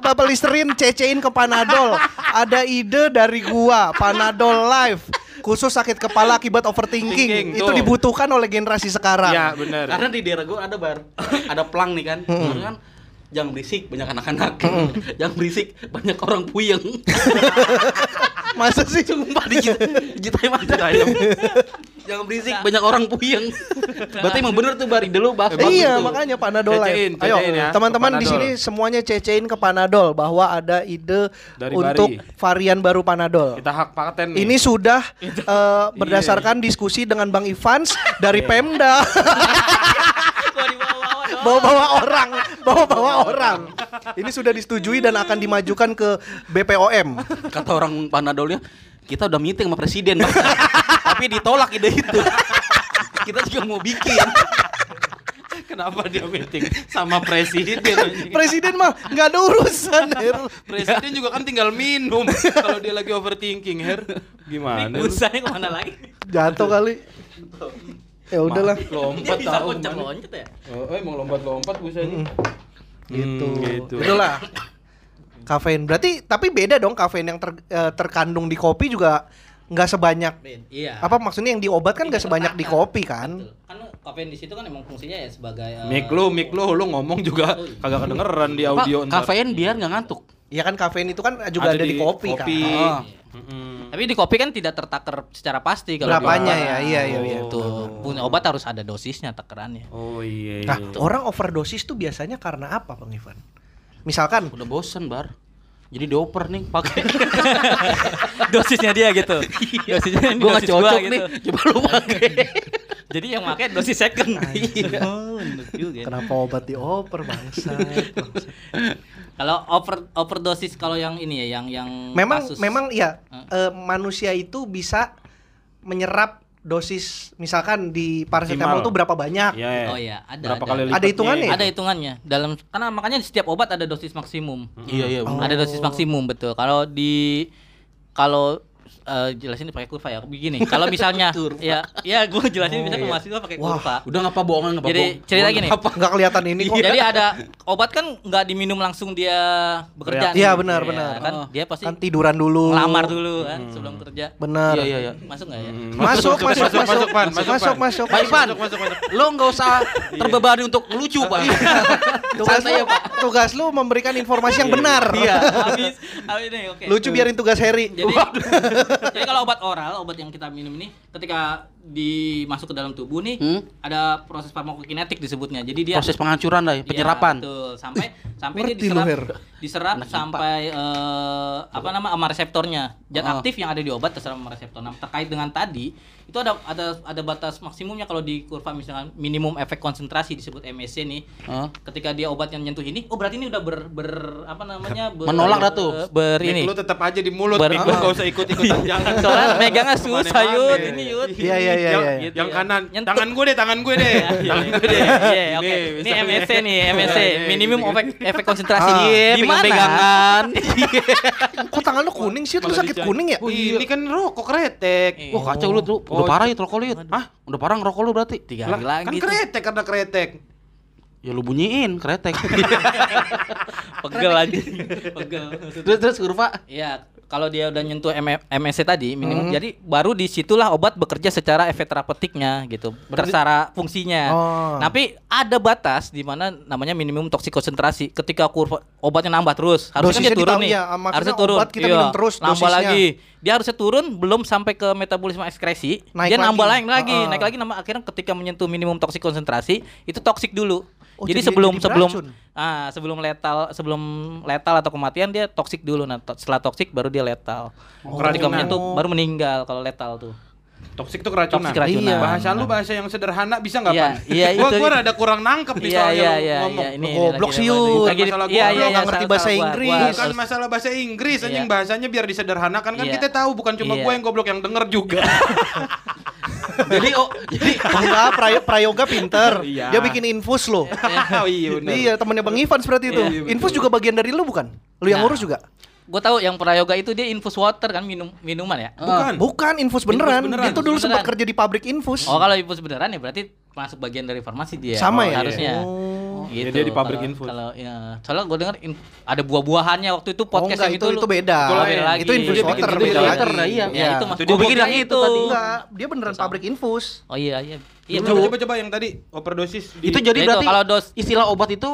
A: Bapak Listerin cecein ke Panadol. Ada ide dari gua, Panadol Live. Khusus sakit kepala akibat overthinking.
B: Thinking,
A: Itu
B: tuh.
A: dibutuhkan oleh generasi sekarang.
B: Iya, benar.
C: Karena di daerah gue ada bar, ada pelang nih kan, Terus kan jangan berisik banyak anak-anak, jangan berisik banyak orang puyeng.
A: Masa sih?
C: Sumpah di Citayam ada. jangan berisik banyak orang puyeng. Berarti emang bener tuh bar ide lu bah. bagus
A: iya,
C: tuh.
A: makanya Panadol
B: Cecein.
A: Ayo,
B: cecein ya,
A: teman-teman di sini semuanya cecein ke Panadol bahwa ada ide
B: Dari
A: untuk
B: Bari.
A: varian baru Panadol.
B: Kita hak paten nih.
A: Ini sudah eh, berdasarkan diskusi dengan Bang Ivans dari Pemda. Bawa-bawa orang, bawa-bawa orang. Ini sudah disetujui dan akan dimajukan ke BPOM.
C: Kata orang Panadolnya, kita udah meeting sama presiden, Bang. Tapi ditolak ide itu. kita juga mau bikin.
B: Kenapa dia meeting sama presiden?
A: Presiden mah nggak ada urusan. Her.
B: presiden juga kan tinggal minum kalau dia lagi overthinking, Her. Gimana?
D: Usahanya ke mana lagi?
A: Jatuh kali. Ya udahlah.
B: Lompat
D: Bisa
B: tahu.
D: loncat-loncat ya.
B: Oh, emang lompat-lompat busanya.
A: Gitu.
B: Hmm, gitu.
A: Udahlah. Kafein. Berarti tapi beda dong kafein yang ter- eh, terkandung di kopi juga nggak sebanyak
D: Iya.
A: apa maksudnya yang di obat kan nggak sebanyak di kopi kan?
D: Betul. Kan kafein di situ kan emang fungsinya ya sebagai eh,
B: Mik lu, mik lu, lu ngomong juga
D: Oh, iya.
B: kagak kedengeran di audio
C: kafein biar nggak ngantuk.
A: Ya kan kafein itu kan juga ada, di, kopi, kan.
B: Oh.
D: Iya.
B: Mm-mm.
D: Tapi di kopi kan tidak tertaker secara pasti kalau
A: Berapanya ya? Iya iya iya.
D: Tuh, punya obat harus ada dosisnya takarannya.
B: Oh iya.
A: Nah,
B: iya.
A: orang overdosis tuh biasanya karena apa, Bang Ivan? Misalkan
C: Udah bosen bar. Jadi dioper nih pakai.
D: Dosisnya dia gitu. Dosisnya ini
C: Gua nggak
D: dosis gua
C: cocok
D: gitu.
C: nih. Coba lu pakai.
D: Jadi yang pakai dosis second. Oh,
A: kenapa obat dioper, bangsa?
D: Kalau over overdosis kalau yang ini ya yang yang
A: memang
D: kasus-
A: memang ya
D: Hah?
A: eh, manusia itu bisa menyerap dosis misalkan di paracetamol tuh berapa banyak?
B: Iya, iya.
D: Oh iya, ada.
B: Berapa
D: ada.
B: kali
A: Ada
B: lipatnya?
A: hitungannya?
D: Ada hitungannya. Dalam karena makanya di setiap obat ada dosis maksimum.
C: Iya iya.
A: Oh.
D: Ada dosis maksimum betul. Kalau di kalau eh, jelasin pakai kurva ya. Begini, kalau misalnya ya ya gue jelasin bisa ke mahasiswa pakai
A: Wah.
D: kurva.
C: Udah ngapa bohongan ngapa
D: Jadi
C: bohong.
D: cerita gini.
C: ngapa?
A: Nggak kelihatan ini kok.
D: Jadi ada obat kan nggak diminum langsung dia bekerja.
A: Iya,
D: nih.
A: benar,
D: Iya,
A: benar.
D: Kan
C: Oh.
D: dia pasti
A: Kan tiduran dulu.
D: ngelamar dulu kan sebelum kerja.
A: Bener.
C: Iya iya iya.
D: Masuk nggak ya?
B: Hmm,
A: Masuk, masuk, masuk,
B: masuk, Pan,
A: masuk,
B: masuk,
A: masuk,
B: Pan.
A: masuk.
C: Pak Ivan, lo nggak usah terbebani untuk ngelucu pak.
A: Tugas
C: Santai
A: lu,
C: ya pak.
A: tugas lu memberikan informasi yang benar.
C: Iya.
D: Habis, habis ini oke.
A: Lucu biarin tugas Harry.
D: Jadi, jadi kalau obat oral, obat yang kita minum ini, ketika dimasuk ke dalam tubuh nih,
C: Hmm?
D: ada proses farmakokinetik disebutnya. Jadi dia
C: Proses penghancuran lah, ya,
D: Iya,
C: penyerapan.
D: betul. Sampai sampai dia diserap, diserap sampai eh, apa nama sama reseptornya. Zat
C: Oh.
D: aktif yang ada di obat terserap sama reseptor. Nah, terkait dengan tadi, itu ada ada ada batas maksimumnya kalau di kurva misalkan minimum efek konsentrasi disebut MSC nih.
C: Oh.
D: Ketika dia obat yang nyentuh ini, oh berarti ini udah ber, ber apa namanya? ber-
C: Menolak dah tuh.
D: Ber ini.
B: lu tetap aja di mulut,
D: Ber-
B: Mik nggak usah ikut-ikutan jangan.
D: Soalnya megangnya susah yud ini yud.
A: Iya, iya, iya,
B: Yang,
A: iya.
B: Yang kanan,
D: Nyentuh.
B: tangan gue deh, tangan gue deh. tangan gue deh.
D: Iya, oke. Ini MSC
B: nih.
D: MSC,
B: Iya, iya,
D: minimum efek efek konsentrasi.
A: Ah.
C: Iya,
D: Di mana?
C: pegang-pegangan.
A: Kok tangan lu kuning sih? Lu sakit kuning ya?
B: Ini kan rokok kretek.
D: Iya.
C: Wah kacau lu tuh. Udah parah ya rokok lu.
B: Hah?
C: Udah parah ngerokok lu berarti.
D: Tiga hari lagi
B: kan kretek karena kretek.
C: Ya lu bunyiin kretek.
D: Pegel aja. Pegel.
C: terus terus kurva.
D: Iya, kalau dia udah nyentuh M- MSC tadi minimum
A: Hmm.
D: jadi baru di situlah obat bekerja secara efek terapeutiknya gitu tersecara fungsinya
A: Oh.
D: tapi ada batas di mana namanya minimum toksik konsentrasi ketika kurva obatnya nambah terus harusnya
A: Dosisnya
D: dia turun nih
A: iya, maksudnya
D: harusnya turun
A: obat kita minum terus
D: nambah
A: dosisnya.
D: lagi dia harusnya turun belum sampai ke metabolisme ekskresi
A: Naik
D: dia nambah
A: lagi.
D: lagi lagi
A: Heeh.
D: naik lagi nambah akhirnya ketika menyentuh minimum toksik konsentrasi itu toksik dulu
A: Oh,
D: jadi,
A: jadi-
D: sebelum
A: jadi
D: sebelum ah sebelum letal sebelum letal atau kematian dia toksik dulu nah to- setelah toksik baru dia letal
B: Oh,
D: ketika
B: keracunan.
D: menyentuh baru meninggal kalau letal tuh
B: Toksik itu keracunan.
D: Toksik keracunan.
A: Iya.
B: Bahasa lu bahasa yang sederhana bisa nggak,
D: Iya,
B: Pan?
D: iya,
B: gua
D: itu-
B: gua rada kurang nangkep nih
D: Iya
B: soalnya
D: iya
B: lu
D: iya
B: ngomong.
D: iya ini
A: goblok
D: lagi-
A: sih,
D: lagi-
A: Yud.
D: lagi-
B: Masalah
D: Iya iya
B: goblok,
D: iya
A: nggak ngerti
D: salah-
A: bahasa
D: gua-
A: Inggris.
D: gua
B: Bukan
D: harus-
B: masalah bahasa Inggris, anjing
D: Iya.
B: bahasanya biar disederhanakan kan kita tahu bukan cuma gue yang goblok yang denger juga.
C: jadi oh jadi
A: Enggak, Prayo- Prayoga pinter.
B: Iya.
A: Dia bikin infus loh.
B: oh iya.
A: Iya, temennya Bang Ivan seperti itu.
B: Iya, iya,
A: infus juga bagian dari lu bukan? Lu yang
D: Nah.
A: ngurus juga?
D: Gue tahu yang prayoga itu dia infus water kan minum minuman ya.
B: Bukan.
A: Bukan, infus beneran.
B: beneran.
A: Itu dulu
D: Beneran.
A: sempat kerja di pabrik infus.
D: Oh kalau infus beneran ya berarti masuk bagian dari farmasi dia.
A: Sama
D: Oh,
A: ya?
D: Harusnya.
A: Oh.
B: Ya,
D: Gitu.
B: dia di pabrik
D: Kalau-
B: infus.
D: Kalau ya, soalnya gue dengar ada buah-buahannya waktu itu
A: Oh,
D: podcast
A: enggak,
D: yang
A: itu
D: itu,
A: itu beda.
B: Itu lain.
D: lagi.
A: Itu infus
D: Dia
A: water
D: bikin
A: beda lagi.
C: water, iya.
D: Ya, itu
B: Itu
D: maksud
B: dia
D: gua
B: bikin
D: pikir
C: yang itu tadi.
A: Enggak, dia beneran pabrik infus.
D: Oh iya iya. Iya
B: coba, coba coba yang tadi overdosis. di-
C: itu jadi
D: Ya itu,
C: berarti
D: kalau dos-
C: istilah obat itu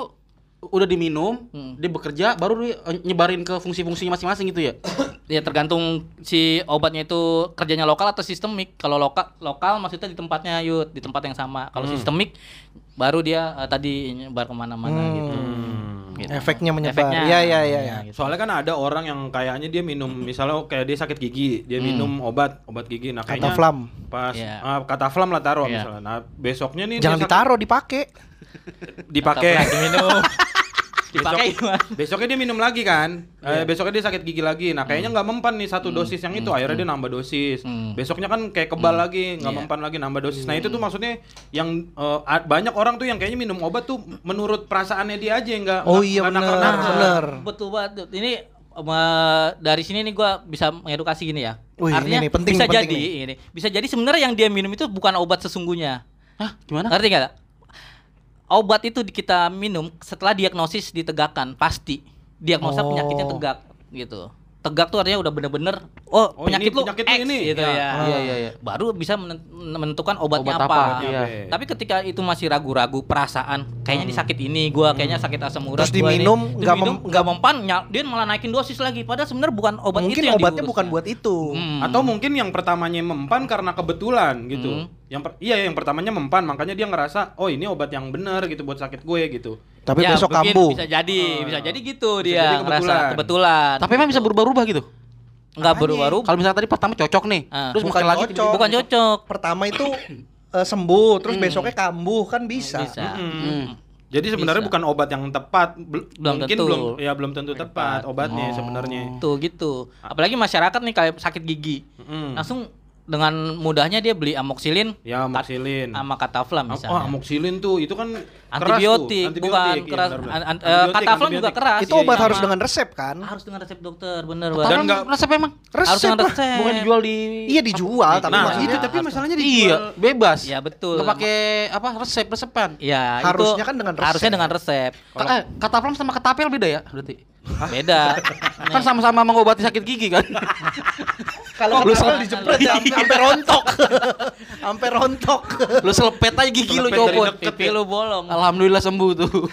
C: udah diminum,
D: Hmm.
C: dia bekerja, baru dia eh, nyebarin ke fungsi-fungsinya masing-masing gitu ya.
D: Ya tergantung si obatnya itu kerjanya lokal atau sistemik. Kalau lokal lokal maksudnya di tempatnya yud di tempat yang sama. Kalau sistemik baru dia eh, tadi nyebar ke mana-mana
A: Hmm.
D: gitu. Gitu.
A: Efeknya menyebar.
D: Efeknya.
A: Iya, iya, iya, iya.
D: gitu.
B: Soalnya kan ada orang yang kayaknya dia minum misalnya kayak dia sakit gigi, dia
D: Hmm.
B: minum obat, obat gigi. Nah, kayaknya
A: Kataflam.
B: pas
D: Iya.
B: ah, kataflam lah taruh
D: Iya.
B: misalnya. Nah, besoknya nih
A: Jangan ditaruh, dipakai.
B: dipakai.
D: Diminum. Dipakai
B: Besok-? Besoknya dia minum lagi kan.
A: Iya.
B: Eh, besoknya dia sakit gigi lagi. Nah, kayaknya nggak mempan nih satu dosis yang itu. Akhirnya dia nambah dosis.
D: Hmm.
B: Besoknya kan kayak kebal lagi, nggak
D: Iya.
B: mempan lagi nambah dosis. Nah, itu tuh maksudnya yang a- banyak orang tuh yang kayaknya minum obat tuh menurut perasaannya dia aja yang nggak
A: Oh iya, benar, benar.
D: Betul banget. Ini dari sini nih gua bisa mengedukasi gini ya.
A: Wih,
D: Artinya
A: ini nih, penting
D: bisa
A: nih, penting
D: jadi ini. Bisa jadi sebenarnya yang dia minum itu bukan obat sesungguhnya.
C: Hah, gimana?
D: Ngerti nggak? Obat itu kita minum setelah diagnosis ditegakkan pasti diagnosa
A: Oh.
D: penyakitnya tegak gitu. Tegak tuh artinya udah bener-bener oh,
B: Oh,
D: penyakit
B: ini
D: lu
B: penyakit
D: X
B: ini.
D: gitu
B: Ya.
D: ya.
C: Iya, iya, iya.
D: Baru bisa menen- menentukan obatnya
C: Obat
D: apa.
C: apa,
B: iya.
D: Tapi ketika itu masih ragu-ragu perasaan, kayaknya ini sakit ini, gua kayaknya sakit asam urat.
A: Terus
D: gua ini.
A: diminum,
D: Terus
A: nggak
D: diminum,
A: mem-
D: nggak mempan, dia malah naikin dosis lagi. Padahal sebenarnya bukan obat
A: Mungkin
D: itu yang
A: obatnya
D: diurusnya.
A: bukan buat itu.
D: Hmm.
B: Atau mungkin yang pertamanya mempan karena kebetulan gitu.
D: Hmm.
B: Yang per- iya yang pertamanya mempan makanya dia ngerasa oh ini obat yang benar gitu buat sakit gue gitu.
A: Tapi
D: Ya,
A: besok
D: mungkin
A: kambuh.
D: Bisa jadi, bisa jadi gitu
B: Bisa
D: dia
B: jadi
D: ngerasa
B: kebetulan.
D: kebetulan.
C: Tapi emang bisa berubah-ubah gitu.
D: nggak baru-baru
C: Kalau misalnya tadi pertama cocok nih,
D: Ah.
C: terus
A: Bukan
C: lagi
A: cocok.
D: bukan cocok.
A: Pertama itu eh, sembuh, terus besoknya kambuh kan bisa.
D: Bisa.
B: Mm. Jadi sebenarnya
D: Bisa.
B: bukan obat yang tepat, Bel-
D: Belum
B: mungkin
D: tentu.
B: belum ya belum tentu tepat obatnya sebenarnya.
D: Tuh gitu. Apalagi masyarakat nih kayak sakit gigi.
B: Mm.
D: Langsung dengan mudahnya dia beli amoxilin
B: Ya amoxilin.
D: sama kataflam
B: Oh,
D: misalnya.
B: amoxilin tuh itu kan keras
D: antibiotik,
B: tuh.
D: bukan
B: Antibiotik, iya,
D: keras. An- an- eh,
B: Antibiotik,
D: kataflam juga keras.
A: Itu
D: Iya,
A: obat
D: iya.
A: harus dengan resep kan?
D: harus dengan resep dokter, bener
C: Dan
D: banget.
B: nggak-
C: resep emang
A: Resep
D: harus dengan
A: lah.
D: resep.
C: bukan dijual di
A: Iya dijual, tapi
B: Nah, itu tapi masalahnya
C: Iya,
B: dijual.
C: bebas.
D: Iya, betul.
C: Nggak pakai apa resep resepan.
D: Iya, itu
A: Harusnya kan dengan resep.
D: Harusnya dengan resep.
C: Eh, kataplam sama ketapel beda ya berarti.
D: Beda.
C: Kan sama-sama mengobati sakit gigi kan.
A: kalau
C: Lu salah-
A: dijepret ya sampai sampai rontok. Sampai rontok.
C: lu selepet aja gigi lu copot.
D: Pipi lu bolong.
C: Alhamdulillah sembuh tuh.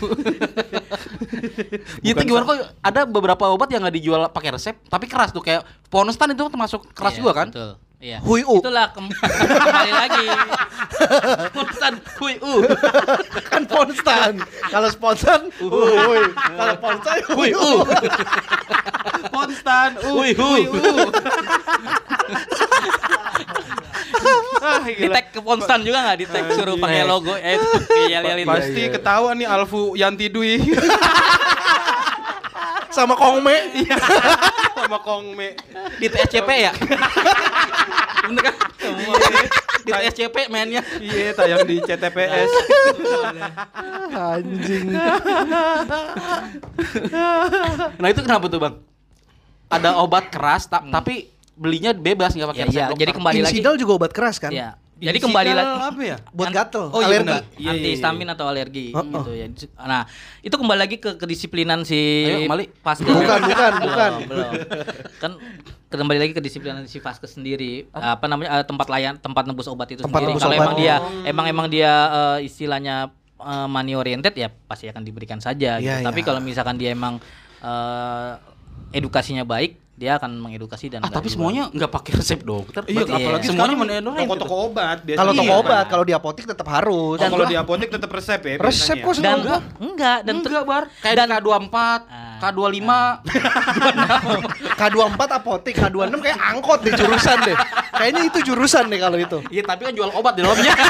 C: itu gimana kok ada beberapa obat yang nggak dijual pakai resep tapi keras tuh kayak Ponstan itu termasuk keras
D: Iya,
C: juga kan?
D: Betul. Iya.
A: Hui-u.
D: Itulah kem- kembali lagi.
C: Ponstan, hui uh.
A: kan spontan. Kalau spontan, uhuy. Kalau spontan, hui.
B: Konstan, uh,
C: Hui, hu.
B: hui, uh. ah,
D: Di tag ke Ponstan juga nggak di tag suruh pakai logo eh.
B: Pasti ketahuan nih Alfu Yanti Dwi
A: Sama Kongme.
B: sama Kongme.
C: Di TSCP ya? Bener kan? Di TSCP mainnya.
B: Iya, tayang di CTPS.
A: Anjing.
C: Nah itu kenapa tuh bang? Ada obat keras ta- tapi belinya bebas nggak pakai
D: Ya,
C: resep
D: iya,
C: dokter.
D: jadi kembali lagi.
A: Insidal juga obat keras kan?
D: Iya. Jadi kembali lagi
B: apa ya?
A: Buat gatel,
B: Oh, iya
A: alergi.
B: benar. Iya, iya,
D: antihistamin
B: iya.
D: atau alergi
A: Oh, oh.
D: gitu ya. Nah, itu kembali lagi ke kedisiplinan si
C: Ayo, Mali.
D: Vaskes.
A: Bukan, bukan,
D: Belum,
A: bukan.
D: belum. Kan kembali lagi ke disiplinan si Vaskes sendiri. Apa namanya? eh, tempat layan tempat nebus obat itu
A: Tempat
D: sendiri. Kalau
A: obat.
D: emang dia emang emang dia eh, istilahnya eh, money oriented ya pasti akan diberikan saja gitu.
A: Iya,
D: Tapi
A: iya.
D: kalau misalkan dia emang eh, edukasinya baik, dia akan mengedukasi dan
C: Ah tapi
D: jual.
C: semuanya nggak pakai resep dokter.
B: Iya,
C: Berarti
B: apalagi
C: semuanya
B: sekarang
C: menenun
B: toko-toko obat biasanya.
A: Kalau toko
B: Iya,
A: obat, kalau di apotek tetap harus.
B: Oh, kalau di apotek tetap resep ya
A: resep kok
D: dan
A: gua.
D: enggak dan
C: Enggak bar. Kayak
D: dan-
C: K24,
D: Ah.
C: K25.
A: K24 apotek, K26 kayak angkot deh jurusan deh. Kayaknya itu jurusan deh kalau itu.
C: Iya tapi kan jual obat di dalamnya.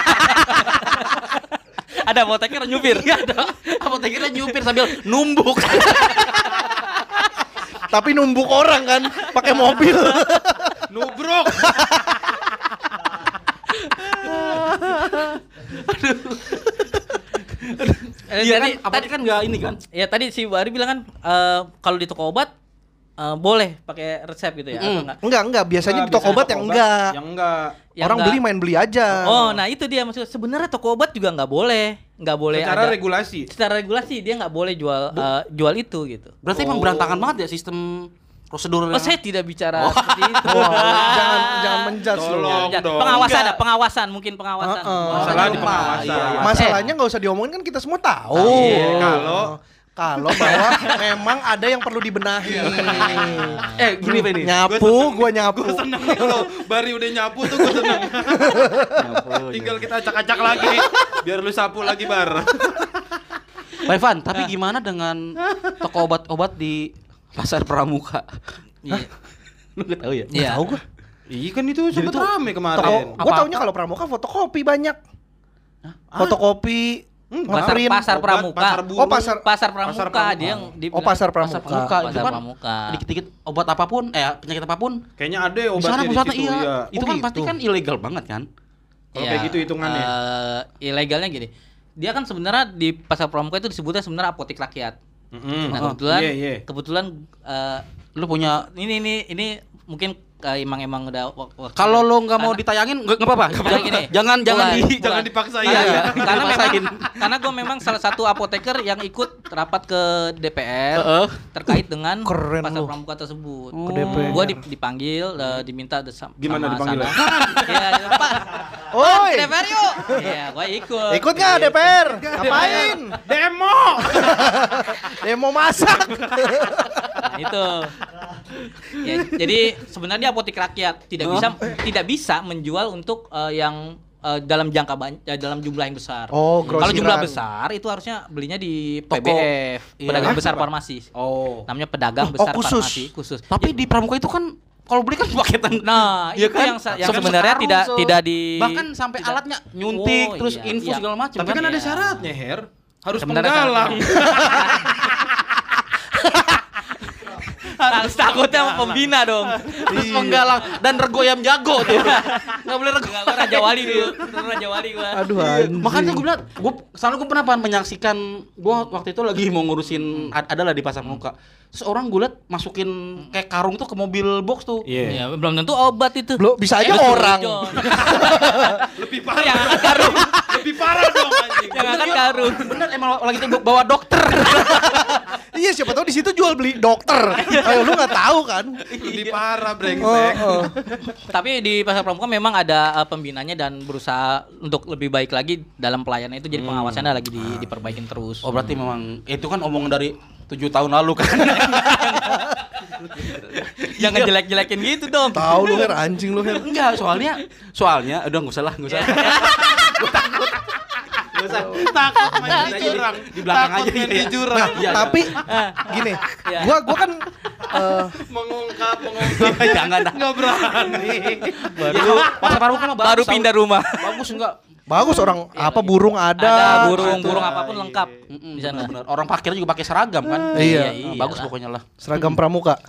D: ada apoteker nyupir.
C: Iya ada. Apotekernya nyupir sambil numbuk.
A: Tapi numbuk orang kan pakai mobil.
B: Nubruk.
D: Eh,
C: Iya kan
D: tadi,
C: kan nggak ini kan.
D: ya tadi si Bari bilang kan eh, kalau di toko obat eh, boleh pakai resep gitu ya atau
C: Mm.
D: enggak?
A: Enggak, enggak. Biasanya di toko obat yang enggak.
B: Yang enggak.
D: Yang
A: Orang
D: enggak.
A: beli main beli aja.
D: Oh, nah itu dia maksud sebenarnya toko obat juga nggak boleh, nggak boleh
B: Secara
D: ada-
B: regulasi.
D: secara regulasi dia nggak boleh jual eh, jual itu gitu.
C: Berarti emang berantakan banget ya sistem prosedur
D: Oh, saya tidak bicara seperti itu.
A: Wah, jangan jangan menjudge lu.
B: Tolong. Dong.
D: pengawasan
C: Enggak.
D: ada pengawasan mungkin pengawasan.
A: Heeh.
B: Masalah di pengawasan.
C: Iya, iya.
A: Masalahnya nggak usah diomongin kan kita semua tahu.
B: Iya, kalau-
A: kalau bahwa memang ada yang perlu dibenahi.
C: Eh gini Pak ini.
A: Nyapu, gua nyapu.
B: Gue seneng nih kalau Bari udah nyapu tuh gue seneng. Tinggal kita acak-acak lagi. Biar lu sapu lagi bar.
C: Pak Ivan, tapi gimana dengan toko obat-obat di pasar pramuka?
D: Iya.
C: Lu gak tahu ya?
D: Iya.
A: Tahu gua.
B: Iya kan itu sempet rame
A: Toko,
B: kemarin.
A: gua taunya kalau pramuka fotokopi banyak. Fotokopi,
B: Hmm,
D: Pasar,
A: ngeprint.
D: pasar
B: Obat,
D: pramuka.
B: pasar
A: Oh, pasar
D: pasar pramuka,
B: Pasar pramuka.
D: dia yang di
A: Oh, pasar pramuka.
C: Pasar pramuka itu
D: Pasar
C: kan
D: pramuka.
C: dikit-dikit obat apa pun, eh penyakit apa pun.
B: Kayaknya ada ya
C: Di sana
B: obatnya di
C: pusatnya
B: situ.
C: iya.
B: Iya.
C: Itu
A: Oh,
C: kan
A: gitu.
C: pasti kan ilegal banget kan?
B: Kalau kayak gitu hitungannya.
D: eh, ilegalnya gini. Dia kan sebenarnya di pasar pramuka itu disebutnya sebenarnya apotek rakyat.
B: Mm-mm.
D: Nah,
B: Oh,
D: kebetulan
B: iya, iya.
D: kebetulan eh,
C: Lu punya
D: ini ini ini mungkin emang emang udah
C: Kalau lo nggak mau ditayangin nggak apa-apa.
D: Jangan.
C: Jangan di.
B: Jangan dipaksain.
C: Iya,
D: Karena- memang karena gue memang salah satu apoteker yang ikut rapat ke DPR terkait dengan
A: Keren
D: pasar pramuka tersebut.
A: DPR.
D: Gue dipanggil eh, diminta
B: Gimana
D: Pak.
A: Oi.
D: Ke DPR yuk. Iya, gue ikut.
A: Ikut nggak DPR? Ngapain?
B: Demo.
A: Demo masak.
D: Nah, itu. Ya, jadi sebenarnya apotek rakyat tidak bisa tidak bisa menjual untuk eh, yang eh, dalam jangka banyak dalam jumlah yang besar.
A: Oh,
D: Kalau jumlah besar itu harusnya belinya di
C: Toko.
D: PBF,
C: Iya.
D: pedagang
C: Hah?
D: besar farmasi.
C: Oh.
D: Namanya pedagang
A: Oh,
D: besar
A: khusus.
D: farmasi khusus.
C: Tapi di pramuka itu kan kalau beli kan paketan.
D: Nah,
C: Iya
D: itu
C: kan?
D: yang yang sebenarnya
C: sekarang,
D: tidak
C: so.
D: tidak di
C: bahkan sampai
D: tidak-
C: alatnya nyuntik
D: Oh,
C: terus
D: iya,
C: infus
D: iya.
C: segala macam
B: Tapi kan ada
D: Iya.
B: syaratnya, Her. Harus
D: Sebenarnya
B: penggalang.
D: Harus takutnya pembina dong.
C: terus menggalang dan rego ayam jago tuh nggak boleh rego
D: Enggak, gua Raja Wali dulu. Raja Wali gua.
A: Aduh anjing.
C: makanya gue bilang gue soalnya gue pernah menyaksikan gue waktu itu lagi mau ngurusin ad- adalah di pasar muka seorang gue liat masukin kayak karung tuh ke mobil box tuh
B: Iya.
D: Ya, belum tentu obat itu.
A: Belum bisa aja
D: Eh,
A: orang.
D: John.
B: Lebih parah.
D: Yang angkat karung.
B: Lebih parah dong anjing.
D: Yang angkat karung.
C: bener emang lagi tuh bawa dokter
A: Iya siapa tahu di situ jual beli dokter. Ayo lu nggak tahu kan?
B: Lebih parah
A: Oh,
B: brengsek.
A: oh.
D: Tapi di pasar pramuka memang ada uh, pembinanya dan berusaha untuk lebih baik lagi dalam pelayanan itu jadi pengawasannya lagi di, diperbaikin terus.
C: oh berarti memang itu kan omongan dari tujuh tahun lalu kan
D: Jangan jelek-jelekin gitu dong.
A: Tahu lu Her anjing lu Her.
C: enggak soalnya soalnya udah nggak usah lah nggak usah Nggak usah.
B: Takut main di
C: Di-
B: jurang.
C: di belakang
B: Takut
C: aja,
B: main
C: iya.
B: di jurang.
A: Nah,
C: Iya,
A: tapi gini,
D: Iya.
A: gua gua kan eh,
B: Mengungkap, mengungkap.
C: jangan dah
B: Nggak berani.
C: baru pasar pramuka mah
D: Baru
C: bagus,
D: pindah rumah.
C: bagus enggak
A: bagus orang apa burung ada.
D: Ada burung,
B: ada.
D: burung apa pun
B: Iya.
D: lengkap
C: Mm-mm,
D: di sana.
C: bener-bener. orang parkir juga pakai seragam kan
A: Iya.
C: Nah, bagus pokoknya lah
A: Seragam pramuka.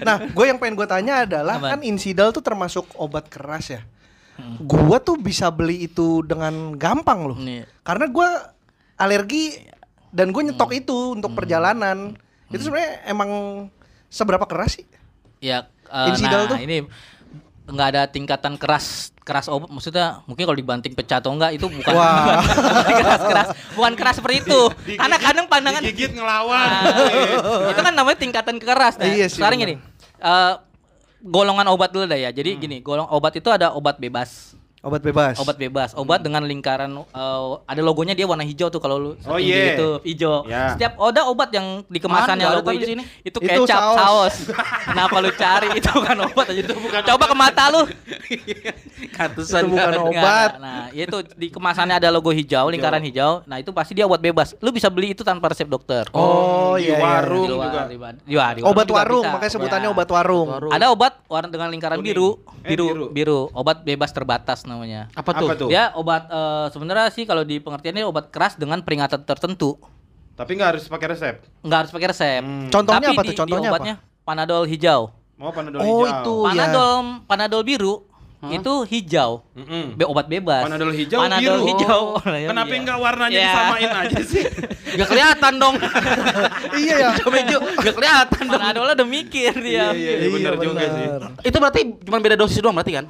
A: Nah, gue yang pengen gue tanya adalah
D: Apa?
A: kan insidal tuh termasuk obat keras ya. Gua tuh bisa beli itu dengan gampang loh.
D: Nih.
A: Karena gua alergi dan gue nyetok itu untuk perjalanan. Itu sebenarnya emang seberapa keras sih?
D: Ya, eh,
A: Insidal
D: nah
A: tuh?
D: ini nggak ada tingkatan keras keras obat maksudnya mungkin kalau dibanting pecah atau enggak itu bukan bukan keras keras bukan keras seperti itu karena kadang pandangan
B: Digigit ngelawan.
D: Nah, itu kan namanya tingkatan keras nah.
A: Iya
D: sekarang
A: benar.
D: gini eh, golongan obat dulu dah ya jadi gini golong obat itu ada obat bebas
A: Obat bebas.
D: obat bebas obat dengan lingkaran eh, ada logonya dia warna hijau tuh kalau lu
B: Oh, iya.
D: YouTube hijau
B: Ya.
D: setiap ada obat yang di kemasannya logo
C: di sini.
D: itu
A: Itu
D: kecap
A: saus.
D: saus kenapa lu cari itu bukan obat aja itu bukan coba ke mata lu
C: Katusan
A: Itu bukan
C: kan.
A: obat.
D: Nah itu di kemasannya ada logo hijau lingkaran hijau nah itu pasti dia obat bebas lu bisa beli itu tanpa resep dokter
A: Oh,
B: di
A: iya, iya.
B: warung
D: Di luar,
B: juga.
D: di di-
A: Obat
D: juga
A: warung,
D: bisa.
A: makanya sebutannya
D: Ya.
A: obat warung.
D: Ada obat warna dengan lingkaran
B: Eh,
D: biru,
B: biru.
D: biru, obat bebas terbatas namanya.
C: apa tuh
B: Apa tuh?
D: Dia obat eh, sebenarnya sih kalau di pengertiannya obat keras dengan peringatan tertentu.
B: Tapi nggak harus pakai resep.
D: Nggak harus pakai resep.
B: Hmm.
A: Contohnya
D: Tapi
A: apa
D: di-
A: tuh?
D: di
A: Contohnya apa?
D: obatnya Panadol hijau.
B: Mau panadol
A: Oh,
B: hijau.
A: itu. Oh, iya.
D: Panadol Panadol biru itu hijau.
B: Mm-mm.
D: Be- obat bebas.
B: Panadol hijau
D: Panadol
B: biru.
D: hijau.
B: Oh. Kenapa
D: Iya.
B: nggak warnanya
D: Iya.
B: disamain aja sih?
C: Gak kelihatan dong.
A: iya ya.
C: Hijau hijau gak kelihatan dong.
D: Panadolnya udah mikir dia.
B: Iya, iya, iya, bener juga sih.
C: Itu berarti cuma beda dosis doang berarti kan?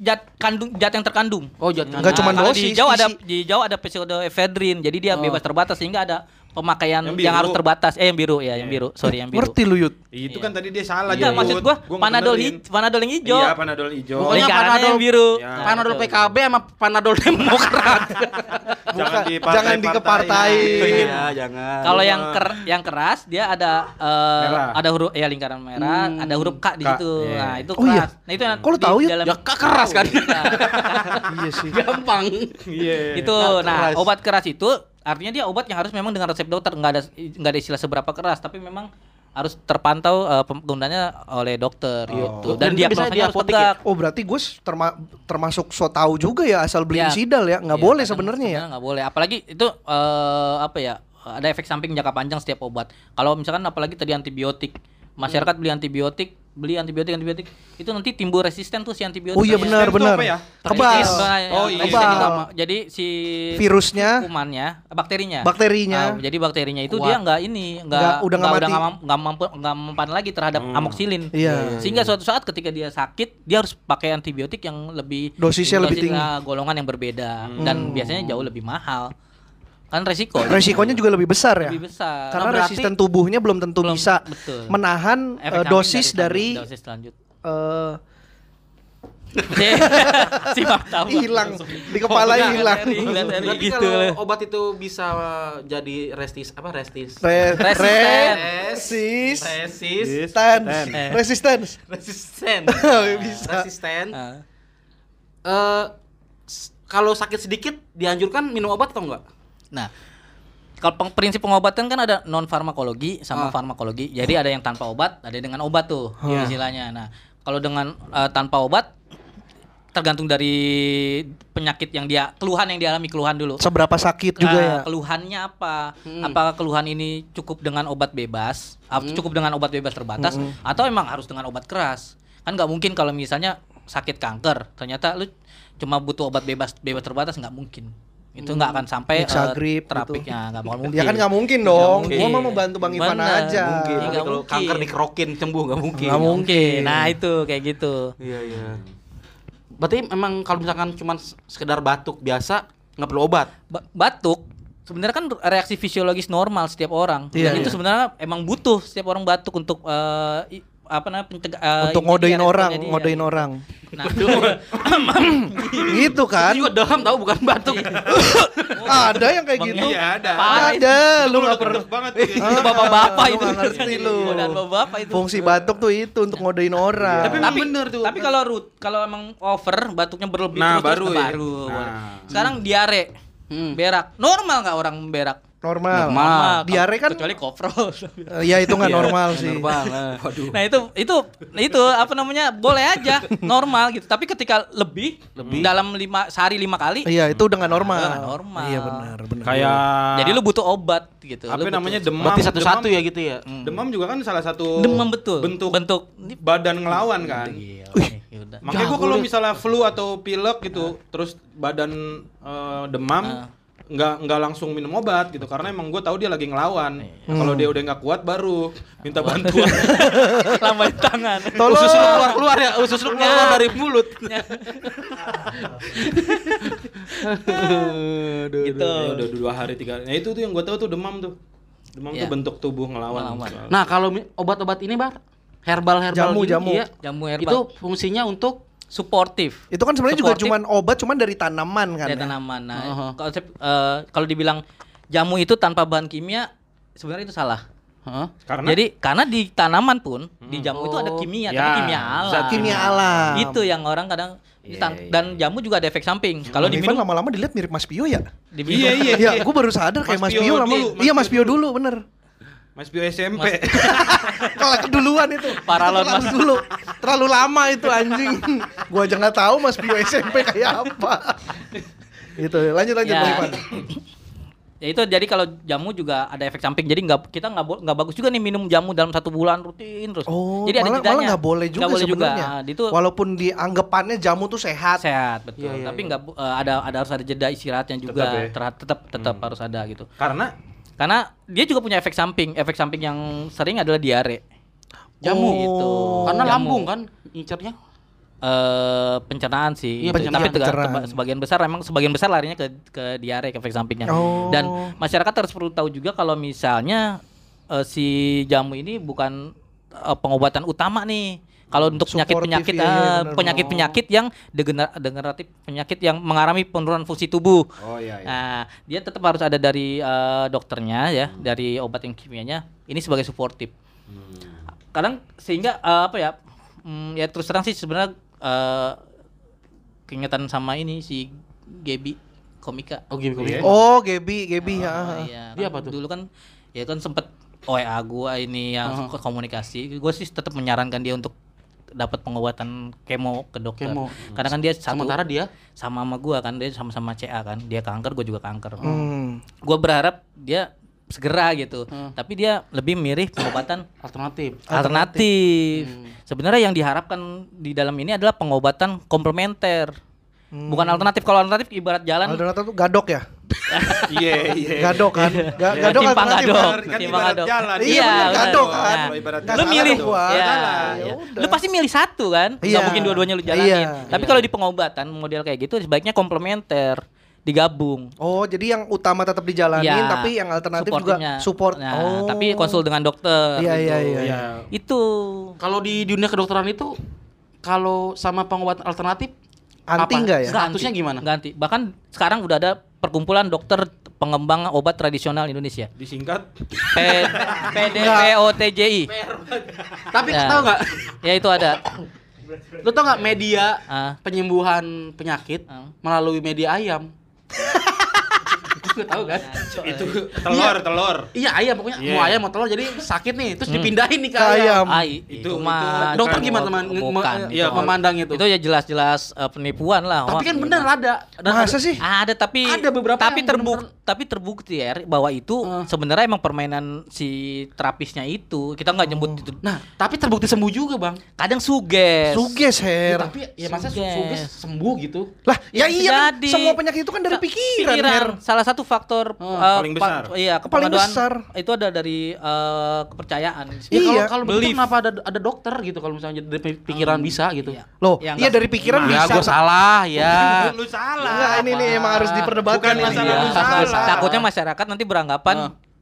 D: Zat kandung zat yang terkandung.
C: Oh, jat.
A: Nggak cuma
D: kalau
A: dosis,
D: di hijau ada di hijau ada pseudoephedrine. Jadi dia
C: Oh.
D: bebas terbatas sehingga ada pemakaian
B: Yang
D: yang, harus terbatas. Eh yang biru ya, yang biru. Sorry yang biru.
A: Ngerti lu Yud.
B: Itu kan tadi dia salah. Jud.
D: maksud gua panadol hij- panadol yang hijau.
B: Iya, panadol hijau.
C: Pokoknya panadol
D: yang biru.
B: Ya.
C: Panadol. PKB sama Panadol Demokrat.
B: Jangan di
A: Jangan dikepartain.
C: Iya, jangan.
D: Kalau yang ker yang keras dia ada eh,
B: Merah.
D: ada huruf ya lingkaran merah,
C: Hmm.
D: ada huruf K di
B: K,
D: situ.
B: iya.
D: Nah, itu
A: Oh, iya?
D: keras. Nah, itu yang
A: Kok lu
D: di
A: tahu, Yud?
D: dalam-
C: Ya, K keras kan?
A: iya sih.
C: Gampang.
B: Iya.
D: itu
C: Nah,
D: nah
C: keras.
D: obat keras itu artinya dia obat yang harus memang dengan resep dokter. Nggak ada nggak ada istilah seberapa keras tapi memang harus terpantau eh, penggunaannya oleh dokter gitu.
C: Dan
D: dan dia
C: bisa di
D: harus
C: ya?
A: Oh berarti gue terma- termasuk so tahu juga ya asal beli
D: Ya.
A: insidal ya? Nggak
D: Iya,
A: boleh sebenarnya ya.
D: nggak boleh. Apalagi itu eh, apa ya ada efek samping jangka panjang setiap obat. Kalau misalkan apalagi tadi antibiotik. Masyarakat beli antibiotik beli antibiotik antibiotik itu nanti timbul resisten tuh si antibiotik.
A: Oh iya
D: Iya.
A: benar benar.
B: apa ya?
A: Kebal.
B: Oh,
D: ya,
B: iya.
A: Kebal.
D: Jadi si
A: Virusnya,
D: kumannya, bakterinya.
A: bakterinya.
D: Ah, jadi bakterinya itu
C: Kuat.
D: dia nggak ini, nggak
A: udah nggak
D: udah nggak mam- nggak mampu nggak mempan lagi terhadap amoksilin.
A: Iya.
D: Sehingga suatu saat ketika dia sakit, dia harus pakai antibiotik yang lebih
A: Dosisnya lebih tinggi.
D: golongan yang berbeda dan biasanya jauh lebih mahal. Kan resiko.
A: Resikonya juga lebih besar ya.
D: lebih besar.
A: Karena
C: Nah,
A: resisten tubuhnya belum tentu
D: Belum-
A: bisa
D: betul.
A: menahan
D: Efek samping
A: dosis dari,
D: dosis lanjut.
A: eh,
D: Simak tahu.
A: hilang di kepala hilang.
D: Dari- dari
C: Berarti
D: gitu.
C: kalau obat itu bisa jadi restis apa restis?
A: Re-
D: Resisten.
A: Resis.
C: Resis.
A: Resistance.
D: Eh.
A: Resistance.
C: Resisten.
A: Oh, bisa.
C: Resisten.
D: Ah.
C: Eh kalau sakit sedikit dianjurkan minum obat atau enggak?
D: Nah, kalau prinsip pengobatan kan ada non farmakologi sama
C: Ah.
D: farmakologi. Jadi ada yang tanpa obat, ada yang dengan obat tuh istilahnya. Nah, kalau dengan eh, tanpa obat tergantung dari penyakit yang dia keluhan yang dialami keluhan dulu.
A: Seberapa sakit juga
D: Nah,
A: ya.
D: keluhannya apa?
C: Hmm.
D: Apakah keluhan ini cukup dengan obat bebas? Atau cukup dengan obat bebas terbatas? Atau emang harus dengan obat keras? Kan nggak mungkin kalau misalnya sakit kanker, ternyata lu cuma butuh obat bebas bebas terbatas nggak mungkin. Itu nggak akan sampai eh,
A: Mixagrip gitu.
D: terapiknya nggak bakal mungkin.
A: Ya kan nggak mungkin dong. Gua
D: mungkin.
A: mah mau bantu Bang Ivan
D: Bener.
A: aja.
D: Mungkin. Nggak
C: kalau
D: mungkin.
C: kanker dikerokin sembuh nggak mungkin.
A: Nggak mungkin.
D: Nah itu kayak gitu.
C: Iya iya. Berarti memang kalau misalkan cuma sekedar batuk biasa nggak perlu obat.
D: Ba- batuk sebenarnya kan reaksi fisiologis normal setiap orang.
A: Iya,
D: Dan itu
A: iya.
D: sebenarnya emang butuh setiap orang batuk untuk eh, i- apa namanya pencegah eh,
A: Untuk ngodein
D: dia,
A: orang, ngodein orang.
D: Nah,
A: Gitu kan?
C: Itu juga daham tahu bukan batuk.
A: Ada yang kayak gitu.
B: Iya ada.
A: Ada, lu nggak pernah.
B: Banget.
D: itu bapak-bapak itu.
A: nggak ngerti lu.
D: Dan bapak-bapak itu.
A: Fungsi batuk tuh itu untuk ngodein orang.
B: Tapi
D: tapi
B: bener tuh.
D: Tapi kalau root, kalau emang over batuknya berlebih
B: Nah,
D: terus,
B: baru
D: terus,
B: ya.
D: baru.
B: Nah.
D: Sekarang diare,
C: Hmm.
D: berak. Normal nggak orang berak?
A: Normal.
D: Normal.
A: Diare kan
D: kecuali koprol.
A: eh, ya itu nggak normal sih.
D: Nah itu itu itu apa namanya boleh aja normal gitu. Tapi ketika lebih, dalam lima sehari lima kali,
A: Iya, itu udah nggak normal.
D: Nggak normal.
A: Iya benar, benar.
B: Kayak
D: jadi lu butuh obat gitu.
B: apa
D: Lu butuh-
B: namanya demam.
C: Berarti satu-satu
B: demam-
C: ya gitu ya.
B: Demam juga kan salah satu
D: demam betul.
B: bentuk
D: bentuk.
B: Badan ngelawan kan.
D: Iya.
B: Makanya gua kalau misalnya flu atau pilek gitu, terus badan eh, demam, nggak nggak langsung minum obat gitu, karena emang gue tahu dia lagi ngelawan. Kalau dia udah nggak kuat baru minta bantuan.
D: Lambai tangan.
A: Tolong.
C: Usus lu keluar keluar ya, usus lu keluar dari mulut.
D: gitu.
B: Ya udah dua hari tiga hari. Nah itu tuh yang gue tahu tuh demam tuh. Demam
D: Iya.
B: tuh bentuk tubuh ngelawan.
D: Ngelawan.
C: Nah, kalau obat-obat ini, Bar, herbal-herbal
A: Jamu,
C: gini,
A: jamu.
C: iya,
D: Jamu herbal.
C: itu fungsinya untuk
D: suportif.
A: Itu kan sebenarnya juga cuman obat, cuman dari tanaman kan.
D: dari
A: ya?
D: tanaman. Nah,
C: Uh-huh.
D: konsep eh, kalau dibilang jamu itu tanpa bahan kimia sebenarnya itu salah.
C: Heeh.
B: Karena
D: Jadi karena di tanaman pun di jamu itu ada
C: Oh.
D: kimia,
B: Ya,
D: tapi kimia alam.
B: zat
A: Kimia alam.
D: Itu yang orang kadang
B: Iya,
D: tan-
B: iya.
D: dan jamu juga ada efek samping. Kalau
A: Bang Ivan
D: diminum
A: lama-lama dilihat mirip Mas Pio ya?
B: Iya iya.
A: Iya, gue baru sadar kayak Mas
B: Mas
A: Pio
B: Pio
A: lama.
B: dulu,
A: Iya Mas
B: Pio
A: dulu, bener.
B: Mas Pio SMP.
A: Kalau keduluan itu.
D: Paralon,
A: Terlalu
D: Mas.
A: dulu. Terlalu lama itu anjing. gua aja nggak tahu Mas Pio SMP kayak apa. Itu lanjut lanjut
D: Ya.
A: Bang.
D: Ya itu jadi kalau jamu juga ada efek samping. Jadi nggak kita nggak nggak bagus juga nih minum jamu dalam satu bulan rutin terus.
A: Oh,
D: jadi ada
A: malah,
D: jedanya.
A: malah nggak boleh juga
D: Nggak boleh juga. Nah, itu
A: Walaupun dianggapannya jamu tuh sehat.
D: sehat betul.
C: Iya, iya,
D: Tapi
C: iya.
D: nggak eh, ada ada harus ada jeda istirahatnya juga.
B: Tetap ya.
D: Tetap tetap harus ada gitu.
B: Karena
D: Karena dia juga punya efek samping. Efek samping yang sering adalah diare.
C: jamu.
A: Oh.
D: Gitu.
C: Karena
D: Jamu.
C: lambung kan incernya.
D: eh pencernaan sih.
C: Iya,
D: Tapi
C: pencernaan.
D: tega-
A: Pencernaan.
D: teba- sebagian besar emang sebagian besar larinya ke ke diare ke efek sampingnya.
A: Oh.
D: Dan masyarakat harus perlu tahu juga kalau misalnya eh, si jamu ini bukan eh, pengobatan utama nih. Kalau untuk penyakit-penyakit
A: iya, iya,
D: eh,
A: benar.
D: penyakit-penyakit yang degener- degeneratif penyakit yang mengalami penurunan fungsi tubuh.
B: Oh iya iya.
D: Nah, dia tetap harus ada dari eh, dokternya ya, dari obat yang kimianya. Ini sebagai suportif. Kadang sehingga eh, apa ya? mm, ya terus terang sih sebenarnya eh, keingetan sama ini si Gebi komika.
C: Oh, gitu.
B: Iya.
A: Oh, Gebi, Gebi ya.
D: Ah, iya.
C: Dia
D: kan
C: apa tuh?
D: Dulu kan ya kan sempet WA gua ini yang
C: Uh-huh.
D: komunikasi. Gue sih tetap menyarankan dia untuk dapat pengobatan kemo ke dokter.
C: Kemo.
D: Karena kan dia satu
C: Sementara dia
D: sama sama gua kan dia sama-sama CA kan. Dia kanker, gue juga kanker.
A: Hmm.
D: Gue berharap dia segera gitu. Tapi dia lebih mirip pengobatan
C: Alternatif.
D: alternatif. Sebenarnya yang diharapkan di dalam ini adalah pengobatan komplementer. Bukan alternatif. Kalau alternatif ibarat jalan
A: Alternatif tuh gadok ya?
B: Iya, iya.
A: Gadok kan? Ga-
D: Ya,
A: gadok
D: timpang
A: alternatif
D: gadok.
A: kan?
B: Kan
D: Timpang
B: ibarat
D: gadok.
B: jalan.
A: Iya,
D: Iya,
A: gadok
D: Nah,
A: kan?
B: Kalau ibarat
D: lu milih
A: gua.
D: ya, ya.
A: Ya
D: lu pasti milih satu kan
A: Iya.
D: nggak mungkin dua-duanya lu jalanin
A: Iya.
D: tapi kalau di pengobatan model kayak gitu sebaiknya komplementer digabung
A: Oh, jadi yang utama tetap dijalanin
D: Iya.
A: tapi yang alternatif juga support.
D: Nah,
A: oh.
D: tapi konsul dengan dokter
A: Iya,
D: gitu.
A: iya, iya.
B: Iya.
D: itu
C: Kalau di dunia kedokteran itu kalau sama pengobatan alternatif
A: Anti nggak ya?
C: Statusnya gimana?
D: ganti bahkan sekarang udah ada perkumpulan dokter pengembang obat tradisional Indonesia
B: Disingkat
D: P PDPOTJI
C: Tapi
D: Ya.
C: tahu nggak?
D: ya itu ada
C: Lu tau nggak media
D: Ah.
C: penyembuhan penyakit
D: Ah.
C: melalui media ayam? Lu tahu kan?
B: itu telur, telur.
C: Iya ayam pokoknya
B: Iya.
C: mau ayam mau telur jadi sakit nih terus dipindahin nih ke ayam.
A: ayam.
D: Ai,
B: Itu-
D: itu, mah
C: Dokter
D: bukan-
C: gimana teman
B: Iya,
D: itu,
C: memandang itu?
D: itu ya jelas-jelas eh, penipuan lah
C: Tapi kan bener ada.
A: Masa
C: ada-
A: sih?
D: Ada tapi
C: Ada beberapa
D: tapi terbukti tapi terbukti ya bahwa itu
C: Eh.
D: sebenarnya emang permainan si terapisnya itu. Kita nggak nyebut itu.
C: Nah, tapi terbukti sembuh juga, Bang.
D: Kadang suges.
A: Suges,
C: Ya,
A: Her.
C: tapi ya masa
D: Suges.
C: suges sembuh gitu.
A: Lah, ya,
D: bisa
A: iya kan semua penyakit itu kan dari pikiran, Her.
D: Salah satu faktor
C: Oh,
D: eh,
B: paling
D: pa-
B: besar.
D: Iya,
A: Paling besar.
D: itu ada dari eh, kepercayaan.
C: Ya
A: Iya.
C: kalau kalau begitu
D: Belief.
C: kenapa ada ada dokter gitu kalau misalnya dari pikiran bisa gitu.
D: Iya.
A: Loh,
D: Yang
A: iya dari pikiran
C: Ya,
A: bisa.
C: gua salah ya.
B: Lu salah.
A: Enggak, ini nih emang harus diperdebatkan
B: Bukan
A: ini.
B: masalah
A: Iya.
B: lu salah.
D: Takutnya masyarakat nanti beranggapan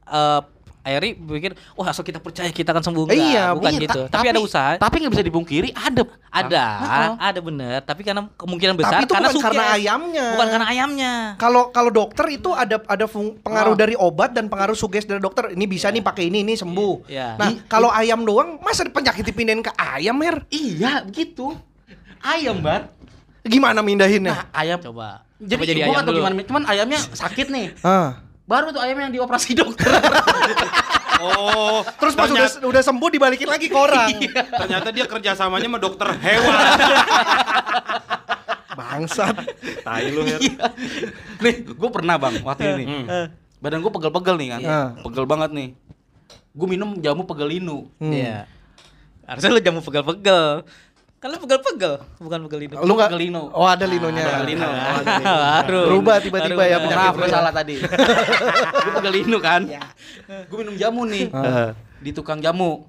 D: eh Eri pikir, wah asal kita percaya kita akan sembuh enggak,
A: Iya,
D: bukan
C: Iya,
D: gitu.
C: ta-
D: Tapi, ada usaha.
C: Tapi nggak bisa dipungkiri ada.
D: ada, ada bener. Tapi karena kemungkinan besar
A: Tapi itu
D: karena
A: bukan karena ayamnya.
D: Bukan karena ayamnya.
A: Kalau kalau dokter itu ada ada pengaruh
C: Oh.
A: dari obat dan pengaruh suges dari dokter. Ini bisa nih pakai ini ini sembuh.
D: Iya.
A: Nah, kalau ayam doang masa penyakit dipindahin ke ayam, Her?
C: Iya, begitu. Ayam, Bar.
A: Gimana mindahinnya?
C: Nah, ayam
D: Coba.
C: Jadi,
D: jadi ayam dulu.
C: gimana, cuman ayamnya sakit nih.
A: Ah.
C: Baru tuh ayam yang dioperasi dokter.
B: Oh,
A: Terus pas udah
B: ternyata,
A: udah sembuh dibalikin lagi ke orang.
B: ternyata dia kerjasamanya sama dokter hewan.
A: Bangsat.
B: Tai lu, Her.
C: nih, gue pernah bang waktu ini.
B: Hmm.
C: Badan gue pegel-pegel nih kan,
A: Iya.
C: pegel banget nih. Gue minum jamu pegelinu.
A: Hmm.
D: Iya. Harusnya lu jamu pegel-pegel. Kan lu pegel-pegel, bukan pegel itu.
A: Lu nggak?
C: Pegelino.
A: Oh, ada linonya.
C: Ada lino.
A: Oh, ada lino.
D: Baru.
A: Berubah tiba-tiba ya penyakit
C: Maaf,
A: ya.
C: salah tadi. gue pegelinu kan. Gue minum jamu nih
A: Ah.
C: di tukang jamu.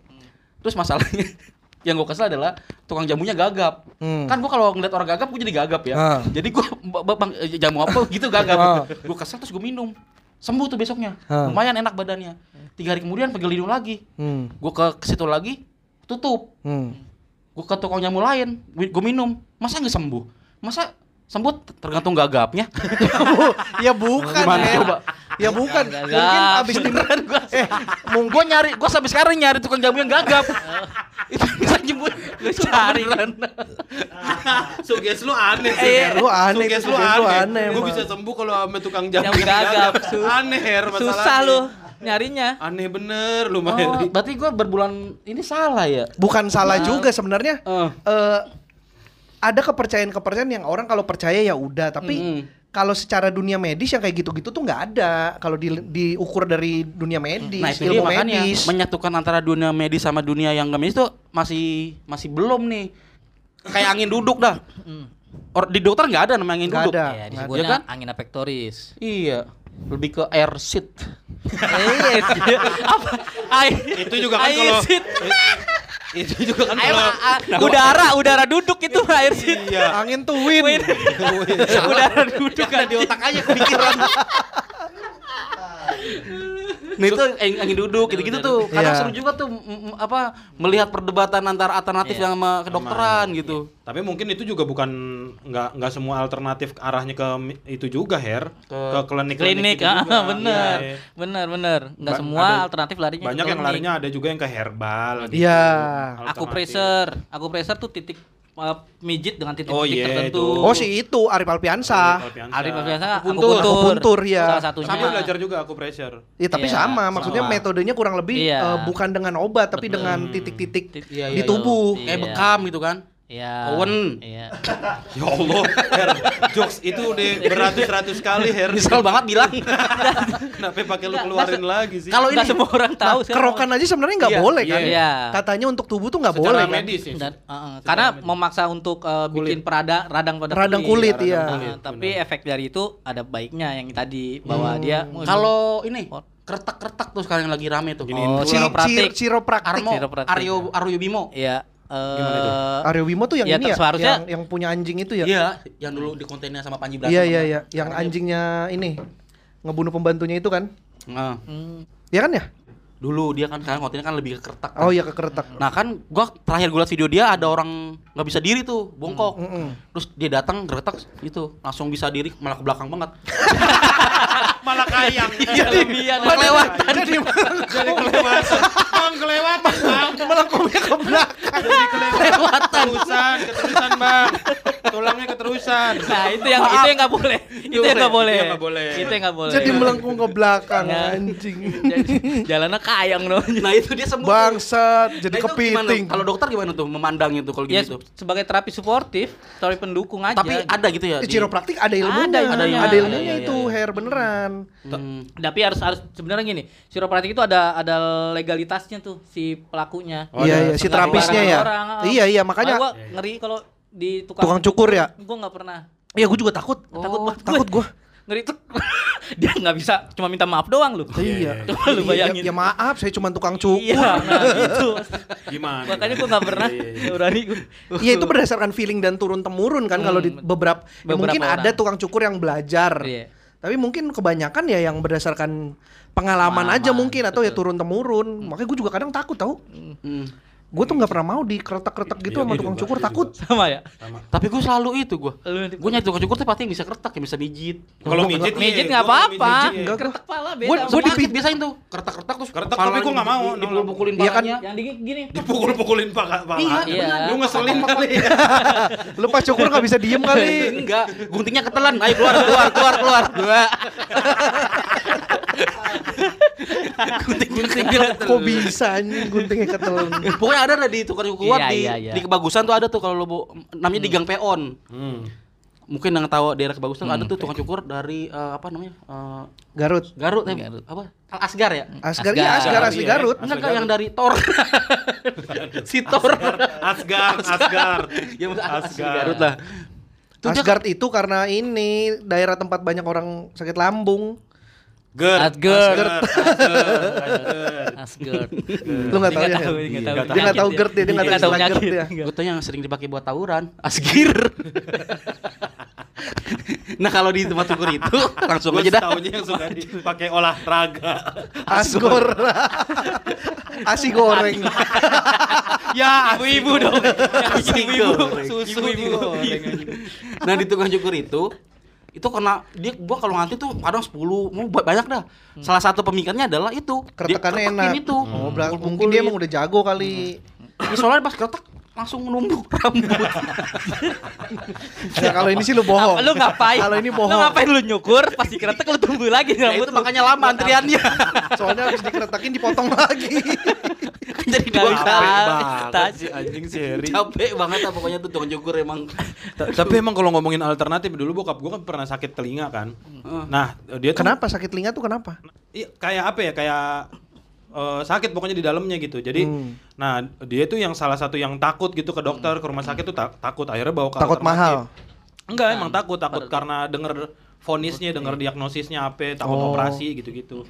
C: Terus masalahnya yang gue kesel adalah tukang jamunya gagap.
A: Hmm.
C: Kan gue kalau ngeliat orang gagap gue jadi gagap ya.
A: Ah.
C: Jadi gue bang eh, jamu apa gitu gagap.
A: Ah.
C: gue kesel terus gue minum. Sembuh tuh besoknya.
A: Ah.
C: Lumayan enak badannya. Tiga hari kemudian pegelinu lagi.
A: Hmm.
C: Gue ke, ke situ lagi tutup.
A: Hmm.
C: Gue ke tukang jamu lain, gue minum. Masa nggak sembuh? Masa sembuh tergantung gagapnya?
A: ya bukan,
C: Gimana
A: Her.
C: coba?
A: Ya bukan.
D: Gagap.
A: Mungkin abis di eh, mungkin
C: gue nyari, gue sampai sekarang nyari tukang jamu yang gagap. Itu bisa nyembuhin. Gue cari.
B: Suges lu aneh
A: Eh,
B: sih. Her.
A: lu aneh,
B: Suges lu aneh.
A: aneh,
B: Gue bisa sembuh kalau sama tukang jamu
D: Jamu gagap.
B: Aneh, masalahnya.
D: Susah lu nyarinya.
B: Aneh bener lu,
C: Oh, berarti gue berbulan ini salah ya?
A: bukan salah juga sebenarnya.
C: Eh.
A: Eh, ada kepercayaan-kepercayaan yang orang kalau percaya ya udah, tapi
C: Mm.
A: kalau secara dunia medis yang kayak gitu-gitu tuh nggak ada. Kalau di, diukur dari dunia medis,
C: Nah itu
A: ilmu
C: makanya
A: medis.
C: menyatukan antara dunia medis sama dunia yang gak medis itu masih masih belum nih. Kayak angin duduk dah. Or, di dokter nggak ada namanya angin
A: Nggak
C: duduk.
A: ada.
D: Ya, disebutnya
C: ada.
D: angin apektoris.
C: Iya. Lebih ke air seat.
D: Eh, apa? Air.
B: Itu juga kan
D: air
B: kalau
D: sit.
B: itu juga kan
D: Air,
B: kalau
D: udara, udara duduk itu air sit.
B: iya.
A: Angin tuh win.
D: Win. udara duduk kan
C: di otak aja kepikiran. Nah itu angin, angin duduk gitu-gitu tuh. Kadang
A: Iya.
C: seru juga tuh apa melihat perdebatan antara alternatif
D: Iya.
C: sama kedokteran gitu.
B: Tapi mungkin itu juga bukan nggak nggak semua alternatif arahnya ke itu juga Her ke,
C: Ke
B: klinik
D: Klinik, ah, bener,
B: Iya.
D: bener, bener. Nggak
B: Ba-
D: semua
B: ada-
D: alternatif larinya.
B: Banyak yang larinya ada juga yang ke herbal. gitu.
A: Iya.
B: Alternatif.
D: Aku pressure, aku pressure tuh titik uh, mijit dengan titik-titik
B: Oh, iya,
D: tertentu.
B: itu.
A: Oh si itu Arif Alpiansa.
D: Arif
C: akupuntur.
D: Akupuntur,
A: ya.
D: Salah satunya.
B: Sambil belajar juga aku pressure.
A: Ya tapi
D: Iya,
A: sama, maksudnya
D: sama.
A: metodenya kurang lebih
D: Iya.
A: eh, bukan dengan obat tapi
D: Betul.
A: dengan titik-titik
D: Tit-
C: Iya,
A: di
C: iya,
A: tubuh.
D: iya.
C: Kayak bekam gitu kan.
D: Iya.
C: Owen.
D: Iya.
B: Ya Allah, Her, jokes itu udah beratus-ratus kali Her.
C: Misal banget bilang.
B: Kenapa pakai lu keluarin lagi sih?
C: Kalau
D: Nggak
C: ini
D: semua orang tahu sih.
A: Kerokan aja sebenarnya nggak
B: Iya,
A: boleh kan?
D: iya.
A: Katanya untuk tubuh tuh nggak
B: Secara
A: boleh kan?
B: medis ya.
D: Dan, uh, uh, karena memaksa untuk uh, bikin perada radang pada
A: Radang kulit,
D: Radang
A: iya.
D: kulit, tapi efek dari itu ada baiknya yang tadi bahwa
A: Hmm.
D: dia
C: kalau ini kertak-kertak tuh sekarang lagi rame tuh.
D: Oh,
A: Ci-
D: Chiropractic.
A: ci- Chiropractic.
C: Armo,
D: Chiropractic.
C: Aryo Aryo Bimo.
D: Ya eh
A: Aryo Bimo tuh yang
D: Ya,
A: ini ya,
D: seharusnya-
A: yang, yang punya anjing itu ya?
C: Iya, yang dulu di kontennya sama Panji Brata.
A: Iya iya iya, yang anjingnya ini ngebunuh pembantunya itu kan?
C: Nah,
D: hmm,
A: Iya kan ya?
C: dulu dia kan sekarang kontennya kan lebih ke kertak. kan.
A: Oh iya kekeretak.
C: Nah kan gua terakhir gua liat video dia ada orang nggak bisa diri tuh, bongkok.
A: Mm-mm.
C: Terus dia datang geretak gitu, langsung bisa diri malah ke belakang banget.
B: malah kayang.
D: kelebihan
C: Kelewatan.
A: Jadi
B: Jadi kelewatan. Bang kelewatan, Bang.
A: melengkungnya ke belakang.
B: Jadi kelewatan. Keterusan, keterusan, Bang. Tulangnya keterusan.
D: nah itu yang itu yang nggak boleh itu yang nggak boleh
B: Itu yang nggak boleh.
D: itu yang nggak boleh
A: Jadi melengkung ke belakang
D: Nah.
A: anjing.
D: Jadi, jalannya kayang dong
C: Nah itu dia sembuh. tuh.
A: Bangsat, jadi
C: Nah,
A: kepiting.
C: Kalau dokter gimana tuh memandang itu kalau
D: ya
C: gitu?
D: sebagai terapi suportif terapi pendukung aja
C: Tapi ada gitu ya?
A: Eh,
C: di-
A: Chiropractic ada ilmunya.
D: Ada ilmunya.
A: Ada ilmunya,
D: Ada
C: ilmunya,
A: itu,
C: iya, iya.
A: hair beneran.
C: Hmm.
D: tapi harus harus sebenarnya gini chiropractic itu ada ada legalitasnya tuh si pelakunya
B: Oh,
A: iya
B: ada
A: iya, si terapisnya ya.
D: orang, ah.
A: Iya iya, makanya
D: gua ngeri kalau di tukang
A: Tukang cukur ya?
D: gua nggak pernah
A: Iya, gue juga takut.
D: takut banget
A: Takut gue.
D: ngeri tuh dia nggak bisa cuma minta maaf doang lu
A: Iya.
D: coba lu
A: Iya,
D: bayangin
A: Ya, maaf, saya cuma tukang cukur.
D: iya nah gitu
B: Gimana?
D: makanya gua nggak pernah
B: Iya, iya, iya.
D: berani gua
A: Iya itu berdasarkan feeling dan turun temurun kan kalau di
D: Hmm,
A: beberapa, ya
D: beberapa
A: mungkin ada
D: orang.
A: tukang cukur yang belajar.
D: Iya.
A: Tapi mungkin kebanyakan ya yang berdasarkan pengalaman,
D: Pengalaman,
A: aja mungkin atau ya turun temurun. Makanya gue juga kadang takut tau.
C: Hmm.
A: Gue tuh nggak pernah mau dikeretak-keretak gitu
B: Iya,
A: sama
B: iya
A: tukang
B: juga,
A: cukur
B: iya
A: takut.
D: sama ya
C: Tapi gue selalu itu gue. Gue nyari tukang cukur tuh pasti yang bisa kertak, yang bisa mijit.
B: Kalau mijit,
D: mijit
B: iya,
D: nggak
B: iya.
A: Enggak, gua-
D: keretak pala beda
C: Gue
A: dipijit.
C: biasain tuh kertak-kertak terus
B: Kertak, tapi gua nggak mau,
C: Dipukul-pukulin
A: Iya kan?
C: palanya.
D: yang di gini
B: Dipukul-pukulin pak pak.
C: Iya,
D: Iya.
B: Lu ngeselin kali.
A: Lu pas cukur nggak bisa diem kali.
C: Enggak, guntingnya ketelan. Ayo keluar, keluar, keluar, keluar. Dua. Gunting-guntingnya
A: Kok bisa anjing guntingnya ketelan.
C: Pokoknya ada di tukang cukur
D: Iya,
C: di
D: iya, iya.
C: di kebagusan tuh ada tuh kalau lu bu- namanya di Gang Peon.
B: Hmm.
C: Mungkin yang tahu daerah kebagusan ada tuh tukang cukur dari eh, apa namanya? Eh,
A: Garut.
C: Garut, eh,
D: Garut.
C: apa? Al Asgar ya?
A: Asgar, iya Asgar asli
B: Iya.
A: Garut.
C: Enggak enggak yang dari Tor. si Tor.
B: Asgard, Asgard.
C: ya
B: Asgard.
C: Garut lah.
A: Asgard itu karena ini daerah tempat banyak orang sakit lambung.
B: Gerd.
D: Asgard.
B: Asgard.
D: Asgard
A: Lu nggak tahu ya?
D: tahu
A: Her?
D: nggak tahu
B: Nggak
A: Dia nggak tahu GERD ya, dia nggak tahu
D: penyakit.
A: ya.
C: Gue tau yang sering dipakai buat tawuran, asgir. nah kalau di tempat cukur itu langsung aja dah.
B: taunya yang suka dipakai olahraga.
A: Asgor. Asi goreng.
B: ya,
D: ibu-ibu dong ibu-ibu susu
B: Ibu-ibu
D: ibu.
C: Nah di tukang cukur itu itu karena dia gua kalau nganti tuh kadang 10 mau ba- banyak dah. Salah satu pemikirannya adalah itu. Keretakin
A: enak.
C: itu.
A: Oh, berarti
C: Pukul-pukulin.
A: mungkin dia emang udah jago kali.
C: Ya, soalnya pas keretak langsung numbuk rambut.
A: Ya kalau ini sih lu bohong.
D: Apa, lu ngapain
A: Kalau ini
D: lu
A: bohong.
D: ngapain lu nyukur pas dikeretek lu tunggu lagi
C: Ya,
D: rambut
C: itu
D: lu.
C: makanya lama antriannya.
A: Soalnya habis dikeretakin dipotong lagi.
C: Jadi.
D: Tas.
B: si anjing si Heri.
C: Capek banget lah pokoknya tuh cukur emang.
B: Ta- Tapi emang kalau ngomongin alternatif dulu bokap gue kan pernah sakit telinga kan. Nah, dia tuh
A: Kenapa sakit telinga tuh kenapa?
B: Iya, kayak apa ya? Kayak eh, sakit pokoknya di dalamnya gitu. Jadi,
A: Hmm.
B: nah dia tuh yang salah satu yang takut gitu ke dokter ke rumah sakit tuh ta- takut akhirnya bawa ke
A: Takut
B: alternatif.
A: mahal.
B: Enggak, emang takut, takut karena denger vonisnya, denger diagnosisnya apa, takut
A: Oh.
B: operasi gitu-gitu.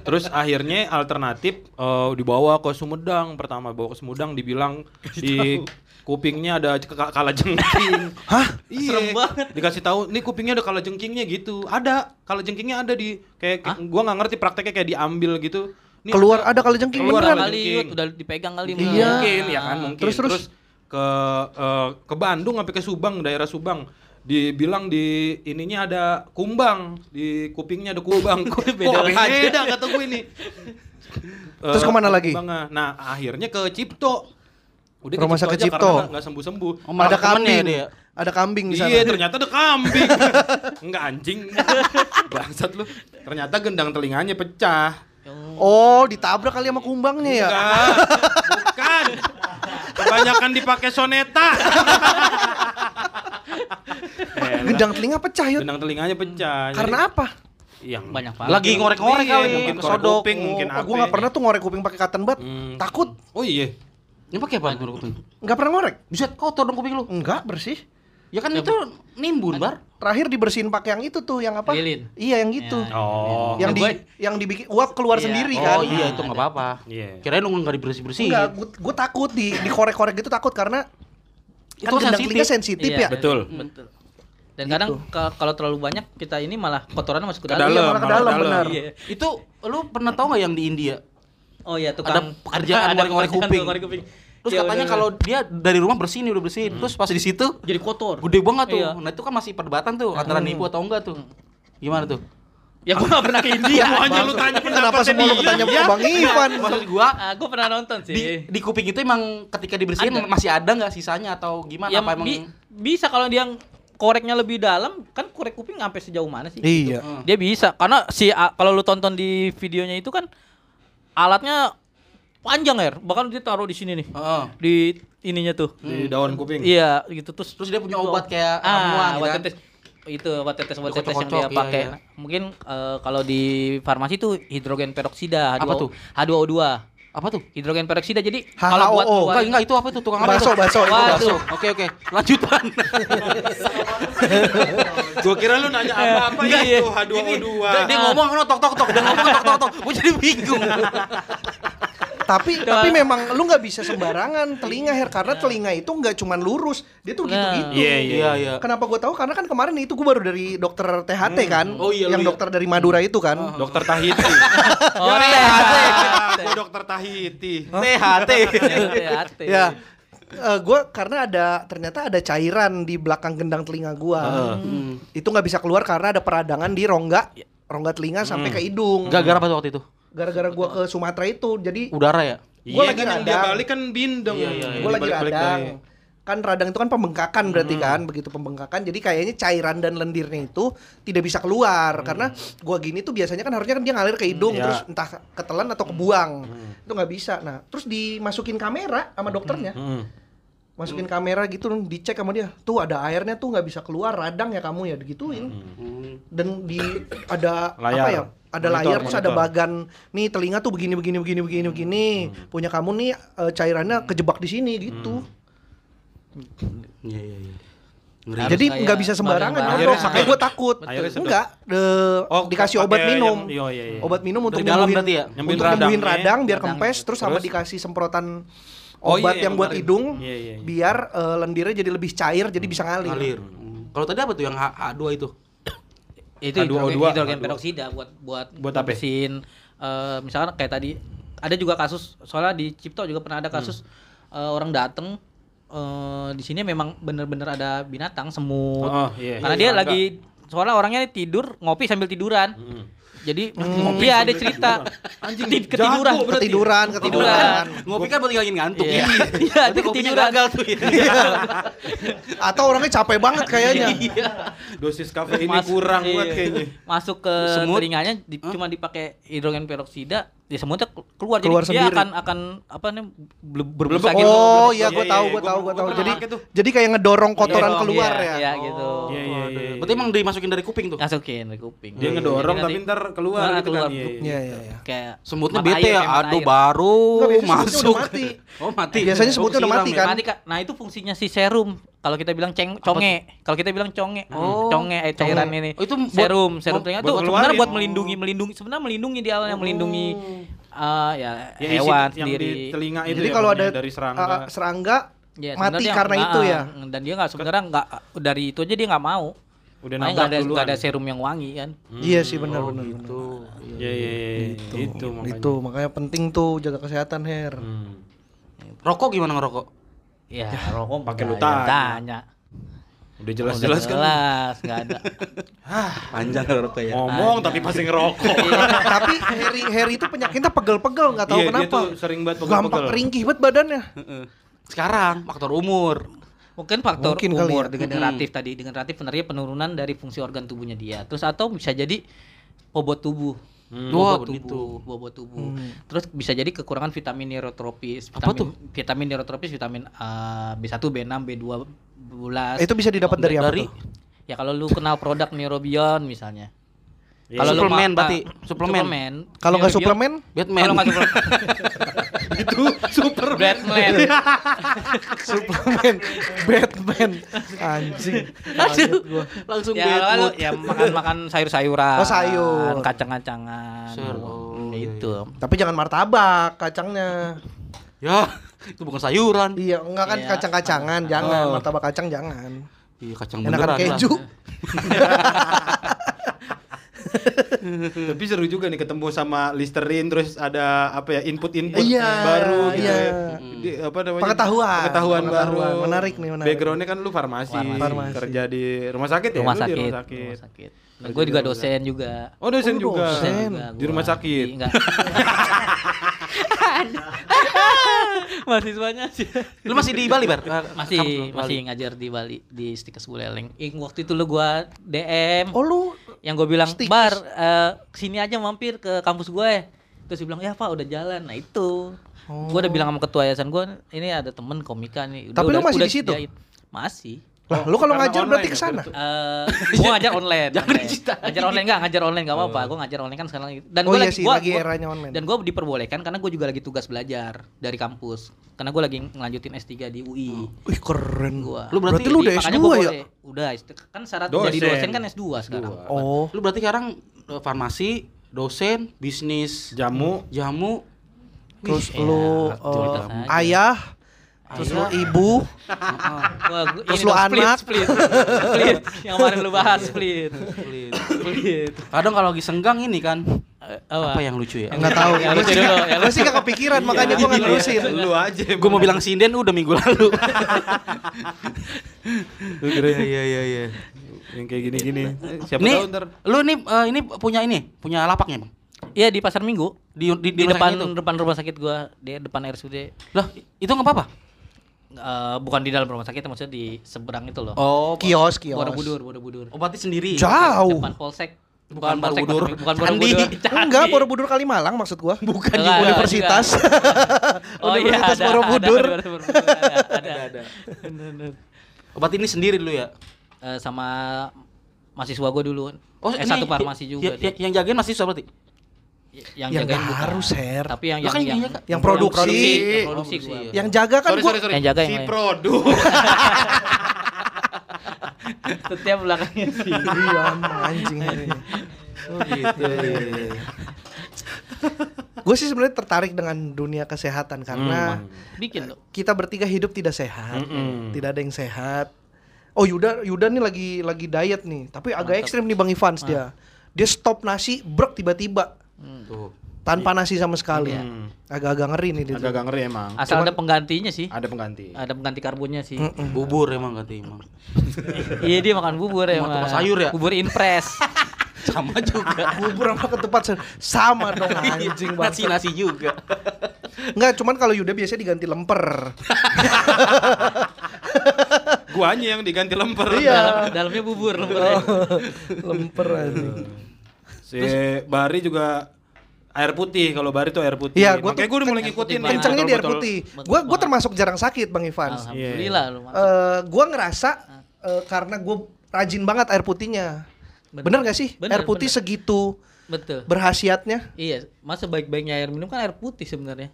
B: Terus akhirnya alternatif eh, dibawa ke Sumedang pertama bawa ke Sumedang dibilang di kupingnya ada kala jengking.
A: Hah?
B: Iya.
D: Serem banget.
B: Dikasih tahu, nih kupingnya ada kala jengkingnya gitu. Ada, kala jengkingnya ada di kayak gua nggak ngerti prakteknya kayak diambil gitu. Nih,
A: Keluar ada kali jengking
B: Keluar
A: beneran.
D: kali
B: jengking.
D: Yud, udah dipegang kali
A: Iya.
B: mungkin ya kan mungkin.
A: Terus, terus?
B: ke eh, ke Bandung sampai ke Subang, daerah Subang. Dibilang di ininya ada kumbang, di kupingnya ada kumbang. Kok
D: Beda
B: beda,
D: lagi.
B: beda kata gue ini.
A: Terus
B: Eh,
A: ke mana lagi?
B: kumbangnya. Nah, akhirnya ke Cipto. Udah
A: Rumah sakit
B: aja
A: Cipto.
B: karena nggak- nggak sembuh-sembuh.
C: Oh,
A: ada kambing.
C: dia.
A: Ada kambing di sana.
B: Iya, ternyata ada kambing. Enggak anjing. Bangsat lu. Ternyata gendang telinganya pecah.
A: Oh, ditabrak kali sama kumbangnya ya?
B: Enggak. Bukan. Kebanyakan dipakai soneta.
A: Gendang telinga pecah yuk.
B: Benang telinganya pecah. Jadi-
A: Karena apa?
B: yang
D: Banyak banget.
C: Lagi ngorek-ngorek
B: Iya,
C: kali,
B: mungkin korek
C: sodok.
B: kuping, mungkin
A: oh,
B: apa.
A: gue gak pernah tuh ngorek kuping pakai cotton bud.
B: Hmm.
A: Takut.
B: Oh iya.
C: Ini pakai apa ngorek kuping?
A: Nggak pernah ngorek?
C: Bisa kotor dong kuping lu.
A: Enggak, bersih.
C: Ya kan itu nimbun, Bar.
A: Terakhir dibersihin pakai yang itu tuh, yang apa?
D: Lilin.
A: Iya, yang gitu.
D: Ya.
B: Oh.
A: Yang di
D: Gue-
A: yang dibikin uap keluar
D: Iya.
A: sendiri kan.
C: Oh iya itu nggak
D: ada.
C: apa-apa.
B: Iya.
C: Kirain lu nggak dibersih-bersih.
A: Enggak, gue takut di dikorek-korek gitu takut karena
C: Itu
A: kan gendang
C: sensitif.
A: sensitif
D: Iya.
A: ya.
B: Betul.
D: Betul. Dan kadang ka- kalau terlalu banyak kita ini malah kotorannya masuk ke
B: Ke
D: dalam.
B: dalam,
A: malah ke
B: malah
A: dalam,
B: ke dalam.
A: benar.
D: Iya.
C: Itu lu pernah tahu nggak yang di India?
D: Oh iya tukang
C: pekerjaan ngorek-ngorek
D: pekerjaan
C: kuping.
D: ngorek kuping.
C: Terus
D: Iya,
C: katanya kalau dia dari rumah bersih nih udah bersihin, terus pas di situ
D: jadi kotor.
C: gede banget tuh.
D: Iya.
C: Nah itu kan masih perdebatan tuh antara nipu atau enggak tuh. Gimana tuh?
D: Ya gua gak pernah ke India.
B: Semuanya lu tanya
A: Kenapa semua lu ketanya ke Bang Ivan?
C: Maksud gua
D: Ah, gua pernah nonton sih.
C: di, di kuping itu emang ketika dibersihin
D: Ada.
C: masih ada nggak sisanya atau gimana?
D: ya,
C: apa emang
D: bi- bisa kalau dia koreknya lebih dalam, kan korek kuping sampai sejauh mana sih?
A: Iya.
D: Dia bisa karena si kalau lu tonton di videonya itu kan alatnya panjang ya, bahkan dia taruh di sini nih.
C: Heeh.
D: Di ininya tuh.
B: Di daun kuping.
D: Iya, gitu terus
C: Terus dia punya obat kayak
D: ah,
C: ramuan
D: obat
C: kan?
D: tetes. Itu obat tetes obat tetes yang dia
C: iya,
D: pakai.
C: iya.
D: Nah, Mungkin eh, kalau di farmasi itu hidrogen peroksida H2O,
C: Apa tuh?
D: H2O2.
C: Apa tuh?
D: Hidrogen peroksida jadi kalau buat
A: Oh,
C: Enggak,
D: keluarin-
C: enggak itu apa itu tukang apa? Itu?
A: bakso, itu
C: Waduh.
A: bakso.
C: Oke, oke. Lanjutan.
B: Gua kira lu nanya apa-apa ya
D: Iya.
B: itu H2O2.
C: dia, dia ngomong no, tok tok tok, dia ngomong tok tok tok. Gua jadi bingung.
A: Tapi tapi memang lu nggak bisa sembarangan telinga Her karena telinga itu nggak cuman lurus, dia tuh
D: Nah.
A: gitu-gitu.
B: Iya, iya.
C: Iya, iya.
A: Kenapa gue tahu? Karena kan kemarin itu gue baru dari dokter THT kan,
C: Oh iya, lu
A: yang
C: iya.
A: dokter dari Madura itu kan.
B: Dokter Tahiti.
D: Oh,
B: Ya,
D: THT.
B: Gua dokter Tahiti.
C: THT.
D: THT.
A: Ya, gue karena ada ternyata ada cairan di belakang gendang telinga gue.
C: Hmm.
A: Itu nggak bisa keluar karena ada peradangan di rongga rongga telinga sampai ke hidung.
C: Gara-gara apa waktu itu?
A: Gara-gara gue ke Sumatera itu, jadi
C: Udara ya?
A: Gua
B: Iya
A: lagi
B: kan
A: radang.
B: balik kan bindeng.
C: Iya, iya, iya.
A: gue lagi
B: dari-
A: Kan radang itu kan pembengkakan berarti kan, begitu pembengkakan. Jadi kayaknya cairan dan lendirnya itu tidak bisa keluar karena gua gini tuh biasanya kan harusnya kan dia ngalir ke hidung
B: Iya.
A: terus entah ketelan atau kebuang. Itu nggak bisa. Nah, terus dimasukin kamera sama dokternya.
B: Hmm.
A: Masukin kamera gitu dicek sama dia. Tuh ada airnya tuh nggak bisa keluar, radang ya kamu ya digituin. Dan di ada apa
B: Layar.
A: ya? Ada
B: Monitor,
A: layar terus ada bagan nih telinga tuh begini begini begini begini begini. Punya kamu nih eh, cairannya kejebak di sini gitu.
C: Iya, iya, iya. Ngeri.
D: Harus
A: Jadi nggak bisa sembarangan makanya gue takut. Enggak, de-
B: Oh,
A: dikasih obat minum.
B: yang- iya, iya, iya.
A: Obat minum untuk
C: Dari dalam
A: nyembuhin-
C: ya?
B: Nyembuhin
A: untuk nyembuhin
B: radangnya.
A: radang biar
D: Radang.
A: kempes terus sama dikasih semprotan
B: Oh,
A: obat
B: iya,
A: yang
B: yang
A: buat hidung
B: Iya, iya, iya.
A: biar eh, lendirnya jadi lebih cair jadi bisa ngalir.
C: Ngalir. Hmm. Kalau tadi apa tuh yang H- H2 itu?
D: itu
B: H2O2,
D: hidrogen, hidrogen
B: H2O.
D: peroksida buat buat
B: Buat apa?
D: bersihin eh, misalkan kayak tadi ada juga kasus soalnya di Cipto juga pernah ada kasus eh, orang dateng eh, di sini memang bener-bener ada binatang semut
B: Oh, iya.
D: karena
B: Iya,
D: dia
B: serangga.
D: lagi soalnya orangnya tidur ngopi sambil tiduran
B: Hmm.
D: jadi ngopi ada cerita
B: Anjing,
D: Keti- ketiduran
B: jago berarti.
A: Ketiduran, ketiduran.
C: Ngopi kan buat ngilangin ngantuk.
D: Iya.
C: Iya.
D: Iya,
C: Berarti
D: dia ketiduran.
C: gagal tuh ya.
A: Atau orangnya capek banget kayaknya.
C: Iya.
B: Dosis kafe ini kurang
D: iya.
B: buat kayaknya.
D: masuk ke
C: Semut?
D: telinganya di- cuma dipakai hidrogen peroksida di semutnya kelu- keluar,
A: Keluar
D: jadi dia
A: sendiri.
D: akan akan apa nih berbusa
B: Blebek.
D: gitu
A: Oh iya, gue
B: Iya,
A: tahu,
B: iya,
A: gue
B: gua-
A: tahu,
B: gua
A: gue tahu. Jadi jadi kayak ngedorong kotoran
D: Iya,
A: keluar
D: iya,
A: ya.
D: iya gitu
B: Iya, iya, iya.
C: Berarti emang dimasukin dari kuping tuh.
D: masukin ke kuping
B: Dia ngedorong tapi ntar keluar
D: Nah,
B: gitu
D: keluar.
B: kan. Iya, iya.
A: Iya, iya, iya.
D: kayak
C: Semutnya bete ya, aduh baru masuk. Oh mati.
A: Biasanya semutnya udah mati
C: ya?
A: kan?
D: Nah, itu fungsinya si serum. Kalau kita bilang ceng conge, kalau kita bilang conge,
C: Oh.
D: conge eh, cairan ini.
C: Oh, itu buat-
D: serum, serum
C: buat
D: itu sebenarnya
B: keluarin.
D: buat melindungi, melindungi sebenarnya melindungi di awalnya melindungi eh, ya,
B: Ya, isi
D: hewan
B: yang
D: sendiri.
B: di telinga itu
A: Jadi
B: ya,
A: kalau ada
B: dari serangga.
A: uh, serangga
D: Ya,
A: mati
D: sebenarnya-
A: karena itu ya.
D: ah. Dan dia nggak sebenarnya nggak dari itu aja dia nggak mau.
B: Udah nabrak
D: nggak ada
B: duluan.
D: nggak ada serum yang wangi kan.
A: Iya sih benar
C: Oh,
A: benar.
C: gitu.
B: Iya, iya, iya.
A: Itu,
B: Itu makanya.
A: itu makanya penting tuh jaga kesehatan Her.
B: Hmm.
C: Rokok gimana ngerokok?
D: Ya, rokok
B: pakai lu
D: ada.
B: tanya.
D: tanya.
B: Udah jelas-jelas kan.
D: Jelas, nggak ada.
C: Panjang rokok ya.
B: Ngomong tapi pasti ngerokok.
A: Tapi Harry Harry itu penyakitnya pegel-pegel nggak tahu
B: Iya, dia
A: kenapa.
B: tuh sering banget
A: Gampang
B: pegel-pegel.
A: keringkih banget badannya.
C: Sekarang faktor umur.
D: Mungkin faktor
A: Mungkin kali
D: umur
A: ya.
D: degeneratif tadi, degeneratif sebenarnya penurunan dari fungsi organ tubuhnya dia. Terus atau bisa jadi bobot tubuh.
B: Hmm.
D: Bobot
C: begitu.
D: tubuh, bobot tubuh.
A: Hmm.
D: Terus bisa jadi kekurangan vitamin neurotropis,
C: Apa
D: vitamin
C: tuh?
D: vitamin neurotropis, vitamin A, B1, B6, B2, B12.
A: Itu bisa didapat dari apa tuh?
D: Ya kalau lu kenal produk Neurobion misalnya.
B: Iya.
D: Kalau lu
C: Suplemen berarti,
D: ah,
C: suplemen.
A: Kalau nggak suplemen,
C: Batman.
D: Kalau nggak suplemen,
B: super
D: Batman.
A: suplemen Batman anjing.
C: Aduh, langsung
D: ya
C: mood.
D: ya makan makan sayur-sayuran.
A: Oh, sayur.
D: Kacang-kacangan.
C: Sayur, oh,
D: Ya
C: iya,
D: itu.
A: Tapi jangan martabak kacangnya.
C: Ya, itu bukan sayuran.
A: Iya, enggak kan
D: Iya.
A: kacang-kacangan, jangan
C: Oh.
A: martabak kacang jangan.
C: Iya, kacang
A: Enakan
C: beneran. lah.
A: keju.
B: Tapi seru juga nih ketemu sama Listerine terus ada apa ya input-input
A: Iya,
B: baru gitu
A: iya.
B: ya. Di- apa namanya?
A: Pengetahuan.
B: Pengetahuan,
A: Pengetahuan.
B: baru.
A: Menarik nih, menarik.
B: Backgroundnya kan lu farmasi,
A: Farmasi.
B: kerja di rumah sakit ya?
D: Rumah
B: Lu di
D: sakit.
B: rumah sakit.
D: Rumah sakit. Dan gue juga dosen juga.
B: Oh dosen
A: Oh,
B: juga.
A: dosen.
D: juga
B: Di rumah sakit.
D: Di- enggak. Mahasiswanya sih.
C: Lu masih di Bali, Bar?
D: Masih
C: kampus Bali.
D: masih ngajar di Bali di Stikes Buleleng. Ing waktu itu lu gua DM
A: Oh lu
D: yang gue bilang
A: Stikes.
D: bar eh, sini aja mampir ke kampus gue terus dia bilang ya pak udah jalan nah itu
A: Oh.
D: gue udah bilang sama ketua yayasan gue ini ada temen komika nih
A: Tapi lu masih di situ?
D: masih
A: lah, lu kalau ngajar
B: online
A: berarti ke sana.
D: Eh, gue ngajar online
C: Jangan
D: online.
C: diceritain.
D: ngajar online enggak ngajar online enggak apa-apa gue ngajar online kan sekarang dan
A: Oh
D: gue
A: iya
D: lagi
A: sih,
D: gua,
A: lagi
D: gua-
A: eranya online.
D: dan gue diperbolehkan karena gue juga lagi tugas belajar dari kampus karena gue lagi ngelanjutin S3 di UI
A: Wih, keren.
D: gua.
A: Lu berarti, lu udah
D: Jadi,
A: S2
D: makanya gua
A: ya?
D: Udah, kan syarat jadi
B: Dosen.
D: dosen kan S2 sekarang.
A: Oh.
C: Lu berarti sekarang eh, farmasi, dosen, bisnis,
B: Jamu.
C: jamu,
A: Terus
D: Wih,
A: lu
D: ya, aktivitas
A: ayah, terus lu ibu,
D: Wah,
A: Terus
D: ini
A: lu
D: dong, split,
A: anak.
D: split, split. Yang kemarin lu bahas split. Split.
C: Kadang kalau lagi senggang ini kan
D: Eh,
C: apa yang lucu ya?
A: Enggak tahu.
D: Yang lucu dulu,
A: Gue sih gak kepikiran makanya gue nggak nerusin.
B: Lu aja.
C: Gue mau bilang sinden udah minggu lalu. Iya iya iya iya.
B: yang kayak gini-gini. Siapa
C: Ini
B: tahu ntar
C: lu nih eh, ini punya ini, punya lapaknya, Bang.
D: Iya di pasar Minggu.
C: Di di,
D: Di,
C: rumah
D: depan
C: itu?
D: depan rumah sakit gua, di depan RSUD.
C: Lah, itu enggak apa-apa?
D: Eh, bukan di dalam rumah sakit, maksudnya di seberang itu loh.
C: Oh,
A: Kios, kios.
D: Borobudur, Borobudur.
C: Oh, berarti sendiri.
A: Jauh.
D: Depan Polsek.
C: Bukan
D: Polsek,
C: Borobudur.
D: bukan
C: Candi.
D: Borobudur.
A: Enggak, Borobudur Kalimalang maksud gua.
C: Bukan
D: Enggak,
C: juga.
A: Universitas.
D: Oh iya,
A: Universitas
D: ada,
A: Borobudur.
D: Ada, ada, Borobudur, ada, ada, ada.
C: Oh, berarti ini sendiri dulu ya?
D: Eh, sama mahasiswa gua dulu.
C: Oh,
D: eh,
C: ini
D: satu farmasi juga
C: ya-
D: dia.
C: ya- yang jagain masih berarti?
D: Yang
A: Ya
D: jagain bukan.
A: harus, Her.
D: Tapi yang
C: Ya
D: yang
C: kan
D: yang,
C: yang jaga.
A: Yang produksi.
D: yang produksi
C: Oh,
D: gua.
C: iya.
A: Yang jaga kan
B: sorry,
A: gua
B: sorry, sorry.
D: Yang jaga yang
B: si
D: lain.
B: produk.
D: Setiap belakangnya sih.
A: Iya, anjing ini.
C: Oh, gitu.
A: Gue sih sebenarnya tertarik dengan dunia kesehatan karena
D: Bikin loh.
A: kita bertiga hidup tidak sehat,
B: Mm-mm.
A: tidak ada yang sehat. Oh Yuda, Yuda nih lagi lagi diet nih, tapi agak ekstrim nih Bang Ivans dia. Dia stop nasi, brek tiba-tiba
C: Tuh.
A: tanpa nasi sama sekali.
B: Hmm.
A: Agak-agak ngeri nih dia.
B: Agak-agak ngeri emang.
D: Asal ada penggantinya sih.
B: Ada pengganti.
D: Ada pengganti karbonnya sih.
C: Bubur emang ganti emang.
D: iya dia makan bubur ya.
C: Sama tukang sayur ya?
D: Bubur impres.
C: Sama juga.
A: Bubur sama ketupat sama dong anjing banget.
C: Nasi-nasi juga.
A: Enggak, cuman kalau Yuda biasanya diganti lemper.
B: Guanya yang diganti lemper.
A: Iya.
D: Dalam, dalamnya bubur lempernya.
A: lemper anjing.
B: Si Bari juga air putih. Kalau Bari tuh air putih.
A: Iya, gua
B: Makanya
A: tuh
B: gue udah mulai
D: kan
B: ngikutin.
A: Kencengnya di air putih. Gua
D: banget.
A: termasuk jarang sakit Bang Ivans.
D: Alhamdulillah lu.
A: Eh, gua ngerasa eh, karena gue rajin banget air putihnya.
D: Bener.
A: Bener gak sih?
D: Bener,
A: air putih
D: bener.
A: segitu
D: Betul.
A: berhasiatnya.
D: Iya, masa baik-baiknya air minum kan air putih sebenarnya.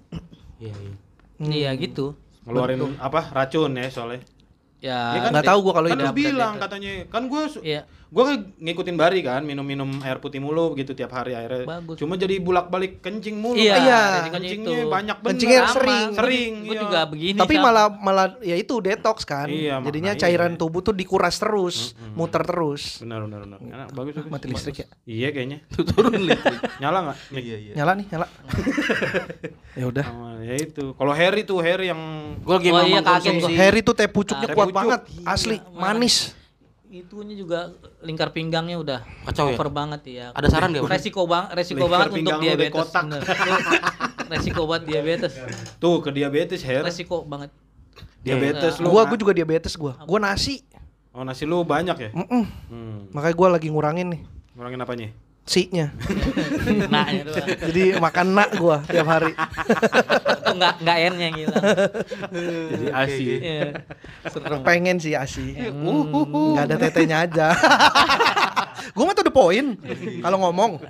C: Iya, iya.
A: Hmm.
D: Iya gitu.
B: Ngeluarin apa? Racun ya soalnya.
D: Ya,
B: Ya kan
A: nggak tahu gua kalau
B: kan
A: itu.
B: lu bilang katanya. Kan gue
D: Iya.
B: Gue ngikutin Bari kan minum-minum air putih mulu gitu tiap hari airnya.
D: Bagus.
B: Cuma jadi bulak-balik kencing mulu.
D: Iya,
A: Iya.
B: Kencingnya
D: itu.
B: banyak bener.
A: Kencingnya sering.
B: Sering.
D: Gue
B: iya.
D: juga begini.
A: Tapi
D: sama.
A: malah malah ya itu detox kan.
B: Iya,
A: Jadinya cairan tubuh tuh dikuras terus, muter terus.
B: Benar benar benar. Enak, bagus bagus.
A: Mati listrik ya?
B: Iya kayaknya.
C: Turun listrik.
B: Nyala nggak?
C: Iya, iya.
A: Nyala nih, nyala. ya udah.
B: Ya itu. Kalau Harry tuh Harry yang
C: Gue lagi
D: Oh, iya, kaget.
A: Harry tuh teh pucuknya kuat banget,
D: Iya,
A: asli, manis.
D: Itunya juga lingkar pinggangnya udah
C: Kacau ya?
D: over banget ya.
C: Ada saran gak, Bang?
D: Resiko bang, resiko
B: Lingkar
D: banget untuk diabetes.
B: kotak.
D: bener. Lu resiko buat diabetes.
B: tuh ke diabetes Harry.
D: Resiko banget.
B: Diabetes lu.
A: Gua gua juga diabetes gua. Gua nasi.
B: Oh nasi lu banyak ya?
A: Mm-mm.
B: Hmm.
A: Makanya gua lagi ngurangin nih.
B: Ngurangin apanya?
A: Si-nya.
D: Nah.
A: Jadi makan nak gua tiap hari.
D: Enggak enggak N-nya yang hilang.
B: Jadi asi.
D: Iya. Serem.
A: Pengen sih asi. Nggak ada tetenya aja. gua mah tuh the point kalau ngomong.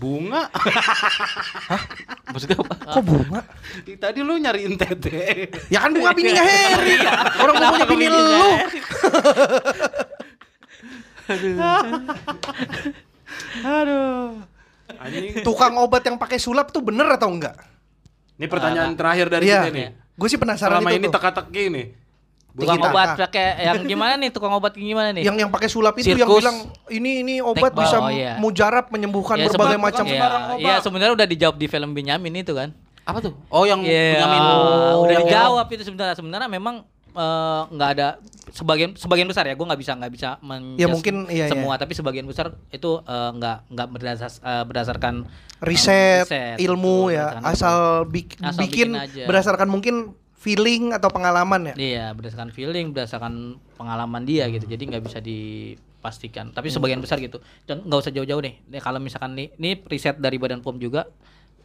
B: Bunga.
C: Maksudnya apa?
A: Kok bunga?
B: Tadi lu nyariin tete.
A: Ya kan bunga bininya Harry. Orang punya bini lu.
B: Aduh. Anjing.
A: Tukang obat yang pakai sulap tuh bener atau enggak?
B: Ini pertanyaan terakhir dari
A: Iya.
B: kita nih.
A: Gue sih penasaran
B: Selama
A: itu
B: ini teka-teki nih.
D: Tukang
A: Kita-
D: obat pakai yang gimana nih? Tukang obat gimana nih?
A: yang yang pakai sulap itu yang
C: Sirkus.
A: bilang ini ini obat
D: Tek-
A: bisa
D: oh, iya.
A: mujarab menyembuhkan
D: Ya,
A: berbagai
D: seba-
A: macam
D: ya,
B: sembarang obat.
D: ya sebenarnya udah dijawab di film Benyamin itu kan.
C: Apa tuh? Oh yang
D: Iya,
C: Benyamin.
D: udah
C: yang-
D: dijawab itu sebenarnya. Sebenarnya memang eh, nggak ada sebagian sebagian besar ya. Gue nggak bisa nggak bisa menjudge
A: Ya, mungkin, iya,
D: semua, tapi sebagian besar itu eh, nggak nggak berdasar eh, berdasarkan
A: riset,
D: riset,
A: ilmu
D: betul,
A: ya
D: berdasarkan
A: asal, bik-
D: Asal
A: bikin,
D: bikin aja.
A: berdasarkan mungkin feeling atau pengalaman ya.
D: Iya, berdasarkan feeling, berdasarkan pengalaman dia gitu. Jadi nggak bisa dipastikan. Tapi sebagian besar gitu. Dan nggak usah jauh-jauh nih. Nih, kalau misalkan nih, ini riset dari Badan POM juga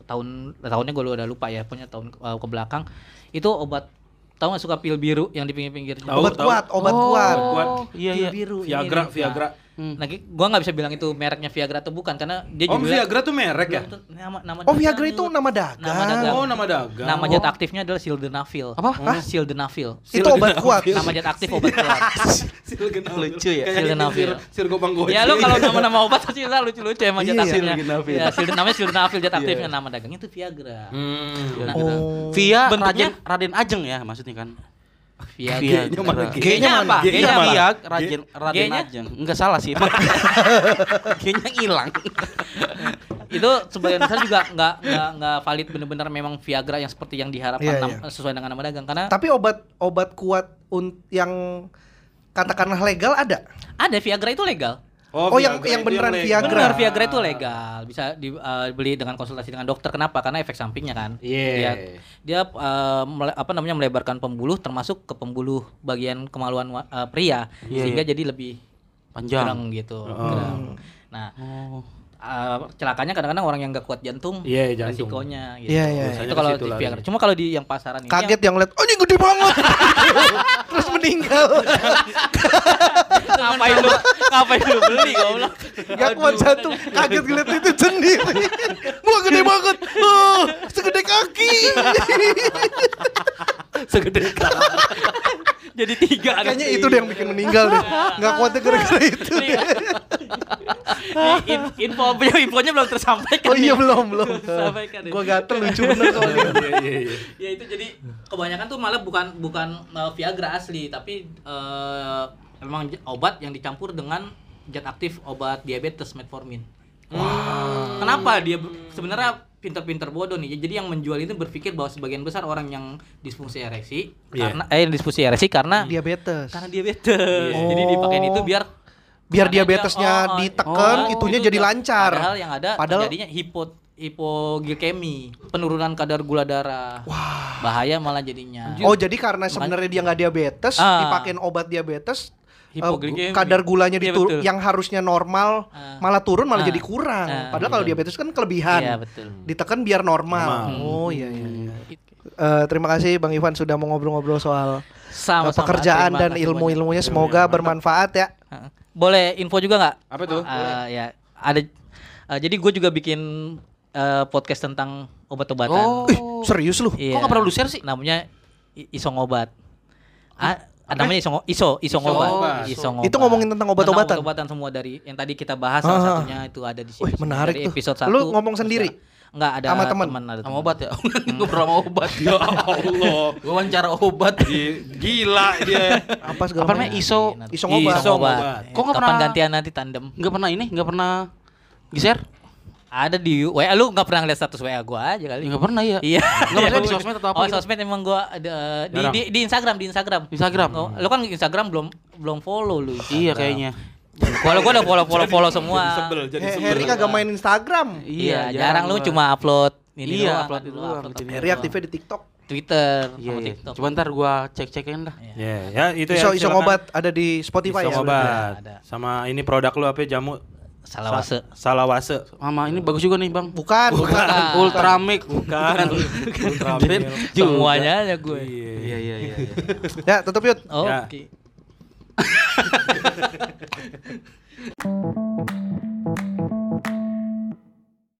D: tahun tahunnya gue udah lupa ya, punya tahun uh, ke belakang. Itu obat tahu nggak suka pil biru yang di pinggir-pinggir
B: Tahu,
A: obat
B: tahu.
A: kuat, obat
C: Oh,
A: kuat.
B: Kuat.
C: Iya iya.
D: biru
B: Viagra, Viagra.
C: Hmm.
D: Nah, gua nggak bisa bilang itu mereknya Viagra atau bukan karena dia
B: Oh,
D: juga
B: Viagra tuh merek ya?
D: nama nama
A: Oh, Viagra itu nama dagang.
D: Nama dagang.
B: Oh, nama dagang.
D: Nama zat aktifnya adalah sildenafil.
C: Apa?
D: Hah? Sildenafil.
A: Itu obat kuat.
D: Nama zat aktif obat kuat.
B: Lucu
C: ya?
B: Sildenafil.
D: Sildenafil.
B: Sir gopang goji.
D: Ya lu kalau nama-nama obat pasti lah lucu-lucu emang zat
A: Iya,
D: aktifnya.
B: sildenafil.
D: Ya, silden namanya sildenafil zat aktifnya nama dagangnya itu Viagra.
B: Hmm.
D: Nah,
A: Oh.
C: Via
D: Bentuknya-
C: Raden Raden Ajeng ya maksudnya kan.
D: Viagra.
B: G-nya mana?
A: G-nya
D: apa?
B: G-nya
C: Via
B: mana?
C: Via Raden Raden? Ajeng. Enggak salah sih. G-nya hilang.
D: itu sebagian besar juga nggak nggak nggak valid bener-bener memang Viagra yang seperti yang diharapkan nam-
A: iya.
D: sesuai dengan nama dagang karena
A: Tapi obat obat kuat un- yang katakanlah legal ada.
D: ada Viagra itu legal.
A: Oh, yang-
B: Viagra
A: yang
B: itu
A: beneran. Viagra.
D: Benar Viagra itu legal, bisa dibeli dengan konsultasi dengan dokter. Kenapa? Karena efek sampingnya kan.
B: Iya.
D: Dia, dia eh, mele- apa namanya melebarkan pembuluh termasuk ke pembuluh bagian kemaluan wa- eh, pria
C: Iya,
D: sehingga jadi lebih
C: Panjang.
D: gerang gitu. gerang. Nah,
C: Oh.
D: eh, celakanya kadang-kadang orang yang nggak kuat jantung,
B: Iya, jantung.
D: resikonya gitu.
A: Iya, iya.
B: Biasanya
D: Itu kalau di
B: lari.
D: Viagra. Cuma kalau di yang pasaran ini
A: Kaget yang lihat, oh ini gede banget. Terus meninggal.
D: ngapain lu ngapain lu beli goblok?
A: Gak kuat satu, kaget ngeliat itu sendiri. Wah gede banget. Oh, segede kaki.
B: segede
D: Jadi tiga
A: Kayaknya itu deh yang bikin meninggal deh. Gak kuatnya gara-gara itu.
D: Iya. Ini in- info infonya belum tersampaikan.
A: Oh iya
D: nih.
A: belum belum.
D: tersampaikan.
A: Gua gatel lucu bener soalnya.
B: Iya, iya, iya.
D: ya itu jadi kebanyakan tuh malah bukan bukan uh, Viagra asli tapi uh, emang j- obat yang dicampur dengan zat aktif obat diabetes metformin. Kenapa dia sebenarnya pinter-pinter bodoh nih. Jadi yang menjual itu berpikir bahwa sebagian besar orang yang disfungsi ereksi
B: Iya.
D: karena eh disfungsi ereksi karena
A: Diabetes.
D: karena diabetes. Jadi
A: Oh.
D: dipakein itu biar
A: Biar diabetesnya
D: dia- oh, oh,
A: ditekan,
D: oh,
A: itunya
D: itu
A: jadi lancar.
D: Padahal yang ada
A: Padahal-
D: terjadinya hipo hipoglikemi, penurunan kadar gula darah. Bahaya malah jadinya.
A: Oh jadi karena sebenarnya dia nggak diabetes,
D: Ah.
A: dipakein obat diabetes, eh,
D: Hipoglikemi.
A: kadar gulanya
D: Iya, betul.
A: yang harusnya normal
D: Ah.
A: malah turun malah
D: Ah.
A: jadi kurang.
D: Ah,
A: Padahal kalau diabetes kan kelebihan.
D: Iya, betul.
A: Ditekan biar normal.
B: Normal.
A: Oh iya iya. iya. Eh, terima kasih Bang Ivan sudah mau ngobrol-ngobrol soal
D: Sama
A: eh, pekerjaan dan ilmu-ilmunya. Semoga bermanfaat ya.
D: Boleh info juga nggak?
B: Apa tuh?
D: Eh, ya ada. eh, jadi gue juga bikin eh, podcast tentang obat-obatan.
C: Oh.
A: Ih, serius lu?
D: Iya.
C: Kok nggak pernah lu share sih?
D: Namanya Isong Obat. Ah, namanya Isong Iso Isong Obat.
B: Obat.
D: Isong
A: Itu ngomongin tentang obat-obatan?
D: Obat-obatan semua dari yang tadi kita bahas
A: Ah.
D: salah satunya itu ada di sini.
A: Wih, menarik
D: Dari
A: tuh.
D: Episode
A: Lu
D: 1.
A: ngomong sendiri?
D: Enggak ada
A: Sama teman?
D: ada
C: Sama
D: teman.
C: obat ya? Gue pernah sama obat.
B: Ya Allah.
C: Gue wawancara obat.
B: Gi- Gila dia.
A: Apa segala
C: Apa namanya?
A: macam.
C: Iso.
A: Isong obat.
D: Isong
B: obat.
D: Obat.
C: Kok nggak
D: Kapan
C: pernah-
D: gantian nanti tandem?
C: Nggak pernah ini, nggak pernah geser?
D: Ada di WA lu nggak pernah ngeliat status WA gua aja kali.
C: Nggak pernah ya.
D: Iya.
C: Nggak maksudnya di sosmed atau apa
D: Oh,
C: gitu?
D: sosmed emang gua ada di, di di Instagram, di Instagram.
C: Instagram.
D: Oh, lu kan Instagram belum belum follow lu.
C: Iya
D: Instagram.
C: kayaknya.
D: Kalau gua udah follow follow follow semua.
B: Sebel jadi sebel.
A: Harry kagak main Instagram.
D: Iya, jarang, lu cuma upload ini
C: Iya,
D: doang, upload
C: upload
D: dulu,
C: doang,
A: Harry aktifnya di TikTok.
D: Twitter,
C: Iya,
D: sama
C: iya.
D: TikTok.
C: Coba ntar gua cek-cekin dah.
B: Ya, ya itu
A: Iso
B: ya. Silakan.
A: obat ada di Spotify
B: Isong
A: ya.
B: obat.
D: Ada.
B: Sama ini produk lu apa jamu
D: Salawase.
B: Salawase.
C: Mama ini bagus juga nih bang.
A: Bukan, bukan.
C: Ultramix.
B: Bukan. Ultra
C: Jadi-
B: Milk.
D: Semuanya aja gue.
C: Iya iya iya. iya.
A: Ya, tutup yuk.
D: Oke.
B: Ya.